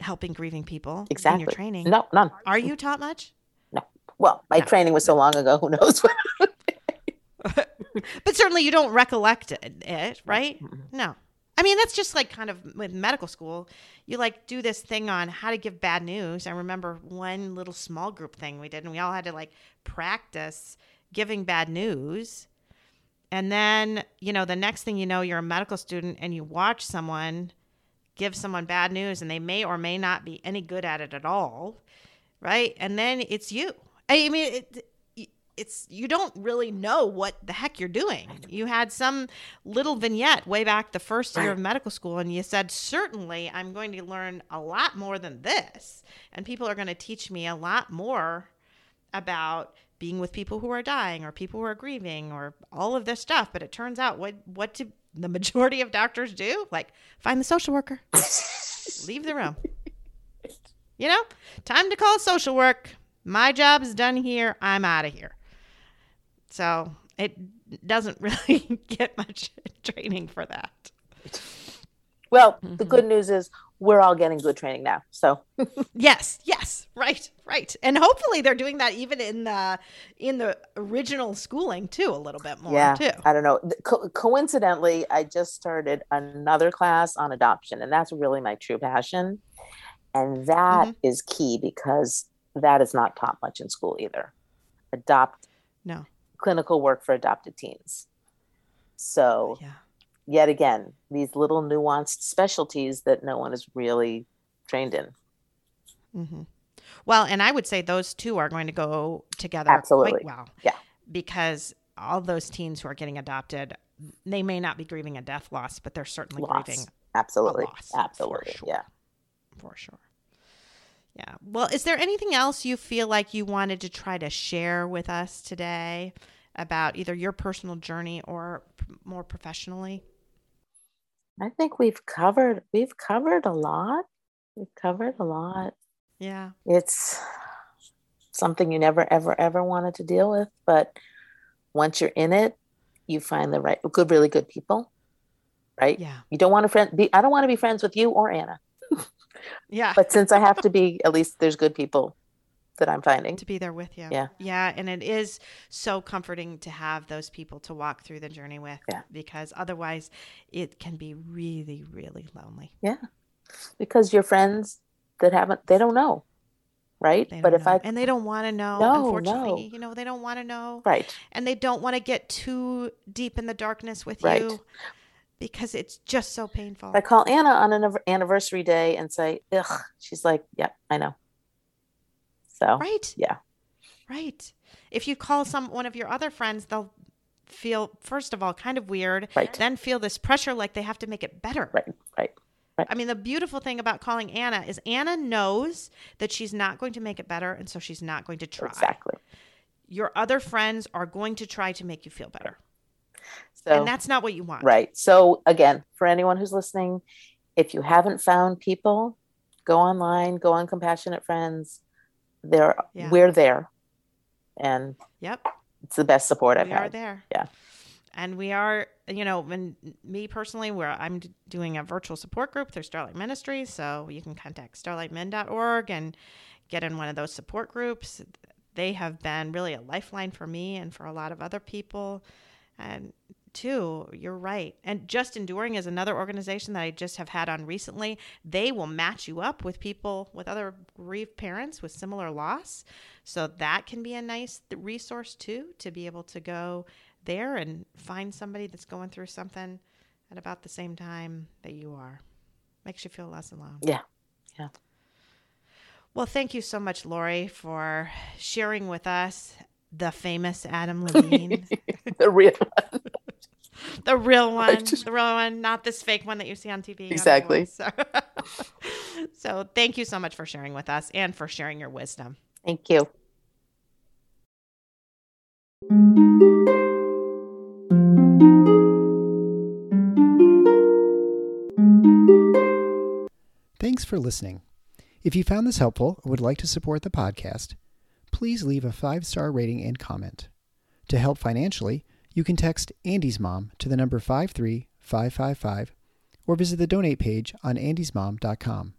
Speaker 1: helping grieving people in your training.
Speaker 2: no none
Speaker 1: Are you taught much? No.
Speaker 2: Well my
Speaker 1: No.
Speaker 2: training was so long ago who knows what
Speaker 1: But certainly you don't recollect it, it right?
Speaker 2: Mhm.
Speaker 1: No. I mean, that's just like kind of with medical school. You like do this thing on how to give bad news. I remember one little small group thing we did, and we all had to like practice giving bad news. And then, you know, the next thing you know, you're a medical student and you watch someone give someone bad news, and they may or may not be any good at it at all. Right. And then it's you. I mean, it, it's you don't really know what the heck you're doing. You had some little vignette way back the first year of medical school, and you said, Certainly, I'm going to learn a lot more than this. And people are going to teach me a lot more about being with people who are dying or people who are grieving or all of this stuff. But it turns out what what do the majority of doctors do? Like find the social worker, leave the room. You know, time to call social work. My job is done here. I'm out of here. So it doesn't really get much training for that.
Speaker 2: well the
Speaker 1: Mhm.
Speaker 2: good news is we're all getting good training now so
Speaker 1: Yes, yes, right, right, and hopefully they're doing that even in the in the original schooling too, a little bit more
Speaker 2: yeah
Speaker 1: too.
Speaker 2: i don't know Co- coincidentally i just started another class on adoption and that's really my true passion and that is
Speaker 1: Mm-hmm.
Speaker 2: key because that is not taught much in school either adopt
Speaker 1: No,
Speaker 2: clinical work for adopted teens so
Speaker 1: yeah,
Speaker 2: yet again these little nuanced specialties that no one is really trained in
Speaker 1: Mm-hmm. Well, and I would say those two are going to go together
Speaker 2: Absolutely.
Speaker 1: quite well.
Speaker 2: Yeah.
Speaker 1: because all those teens who are getting adopted, they may not be grieving a death loss, but they're certainly
Speaker 2: Loss.
Speaker 1: grieving
Speaker 2: absolutely
Speaker 1: loss, for
Speaker 2: absolutely
Speaker 1: sure.
Speaker 2: yeah
Speaker 1: for sure. Yeah. Well, is there anything else you feel like you wanted to try to share with us today about either your personal journey or more professionally?
Speaker 2: I think we've covered we've covered a lot. We've covered a lot.
Speaker 1: Yeah.
Speaker 2: It's something you never ever ever wanted to deal with, but once you're in it, you find the right good really good people. Right?
Speaker 1: Yeah.
Speaker 2: You don't want to friend be I don't want to be friends with you or Anna.
Speaker 1: Yeah.
Speaker 2: But since I have to be, at least there's good people that I'm finding.
Speaker 1: to be there with you.
Speaker 2: Yeah.
Speaker 1: Yeah. And it is so comforting to have those people to walk through the journey with
Speaker 2: Yeah.
Speaker 1: because otherwise it can be really, really lonely. Yeah.
Speaker 2: Because your friends that haven't they don't know right but if i
Speaker 1: and they don't want to know,
Speaker 2: No,
Speaker 1: unfortunately.
Speaker 2: no.
Speaker 1: You know, they don't want to know.
Speaker 2: right
Speaker 1: And they don't want to get too deep in the darkness with
Speaker 2: Right.
Speaker 1: you because it's just so painful.
Speaker 2: i call anna on an anniversary day and say ugh she's like yep i know so
Speaker 1: Right.
Speaker 2: yeah
Speaker 1: Right. If you call some one of your other friends, they'll feel first of all kind of weird,
Speaker 2: right
Speaker 1: then feel this pressure like they have to make it better.
Speaker 2: right right
Speaker 1: I mean, the beautiful thing about calling Anna is Anna knows that she's not going to make it better, and so she's not going to try.
Speaker 2: exactly
Speaker 1: Your other friends are going to try to make you feel better,
Speaker 2: so
Speaker 1: and that's not what you want.
Speaker 2: right so again for anyone who's listening if you haven't found people go online go on compassionate friends there
Speaker 1: Yeah.
Speaker 2: we're there and
Speaker 1: Yep.
Speaker 2: it's the best support i've
Speaker 1: we are
Speaker 2: had
Speaker 1: there.
Speaker 2: Yeah.
Speaker 1: And we are, you know, when me personally, where I'm doing a virtual support group through Starlight Ministries, so you can contact starlightmen.org and get in one of those support groups. They have been really a lifeline for me and for a lot of other people. And two, you're right. And Just Enduring is another organization that I just have had on recently. They will match you up with people, with other bereaved parents with similar loss. So that can be a nice resource too to be able to go there and find somebody that's going through something at about the same time that you are. Makes you feel less alone.
Speaker 2: Yeah. Yeah.
Speaker 1: Well, thank you so much, Lori, for sharing with us the famous Adam Levine,
Speaker 2: the real
Speaker 1: the real one,
Speaker 2: just-
Speaker 1: the real one, not this fake one that you see on TV.
Speaker 2: Exactly.
Speaker 1: Voice. So, so thank you so much for sharing with us and for sharing your wisdom.
Speaker 2: thank you
Speaker 3: Thanks for listening. If you found this helpful or would like to support the podcast, please leave a five star rating and comment. To help financially, you can text Andy's Mom to the number 53555 or visit the donate page on andysmom.com.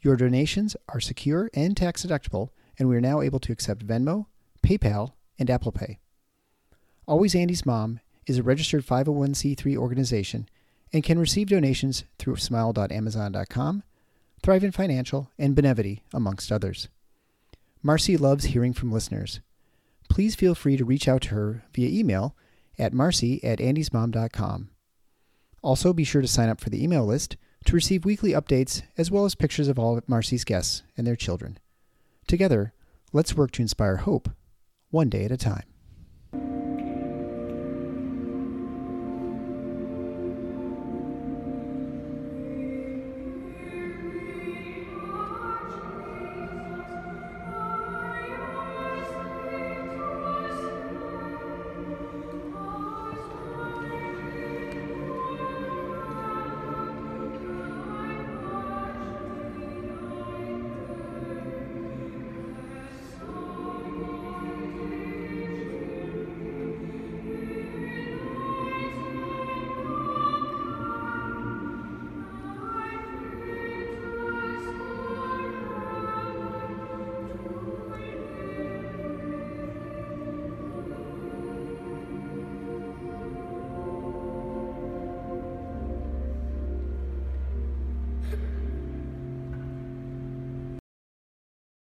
Speaker 3: Your donations are secure and tax deductible, and we are now able to accept Venmo, PayPal, and Apple Pay. Always Andy's Mom is a registered 501c3 organization and can receive donations through smile.amazon.com, Thrivent Financial, and Benevity, amongst others. Marcy loves hearing from listeners. Please feel free to reach out to her via email at marcy at andysmom.com. Also, be sure to sign up for the email list to receive weekly updates as well as pictures of all of Marcy's guests and their children. Together, let's work to inspire hope, one day at a time.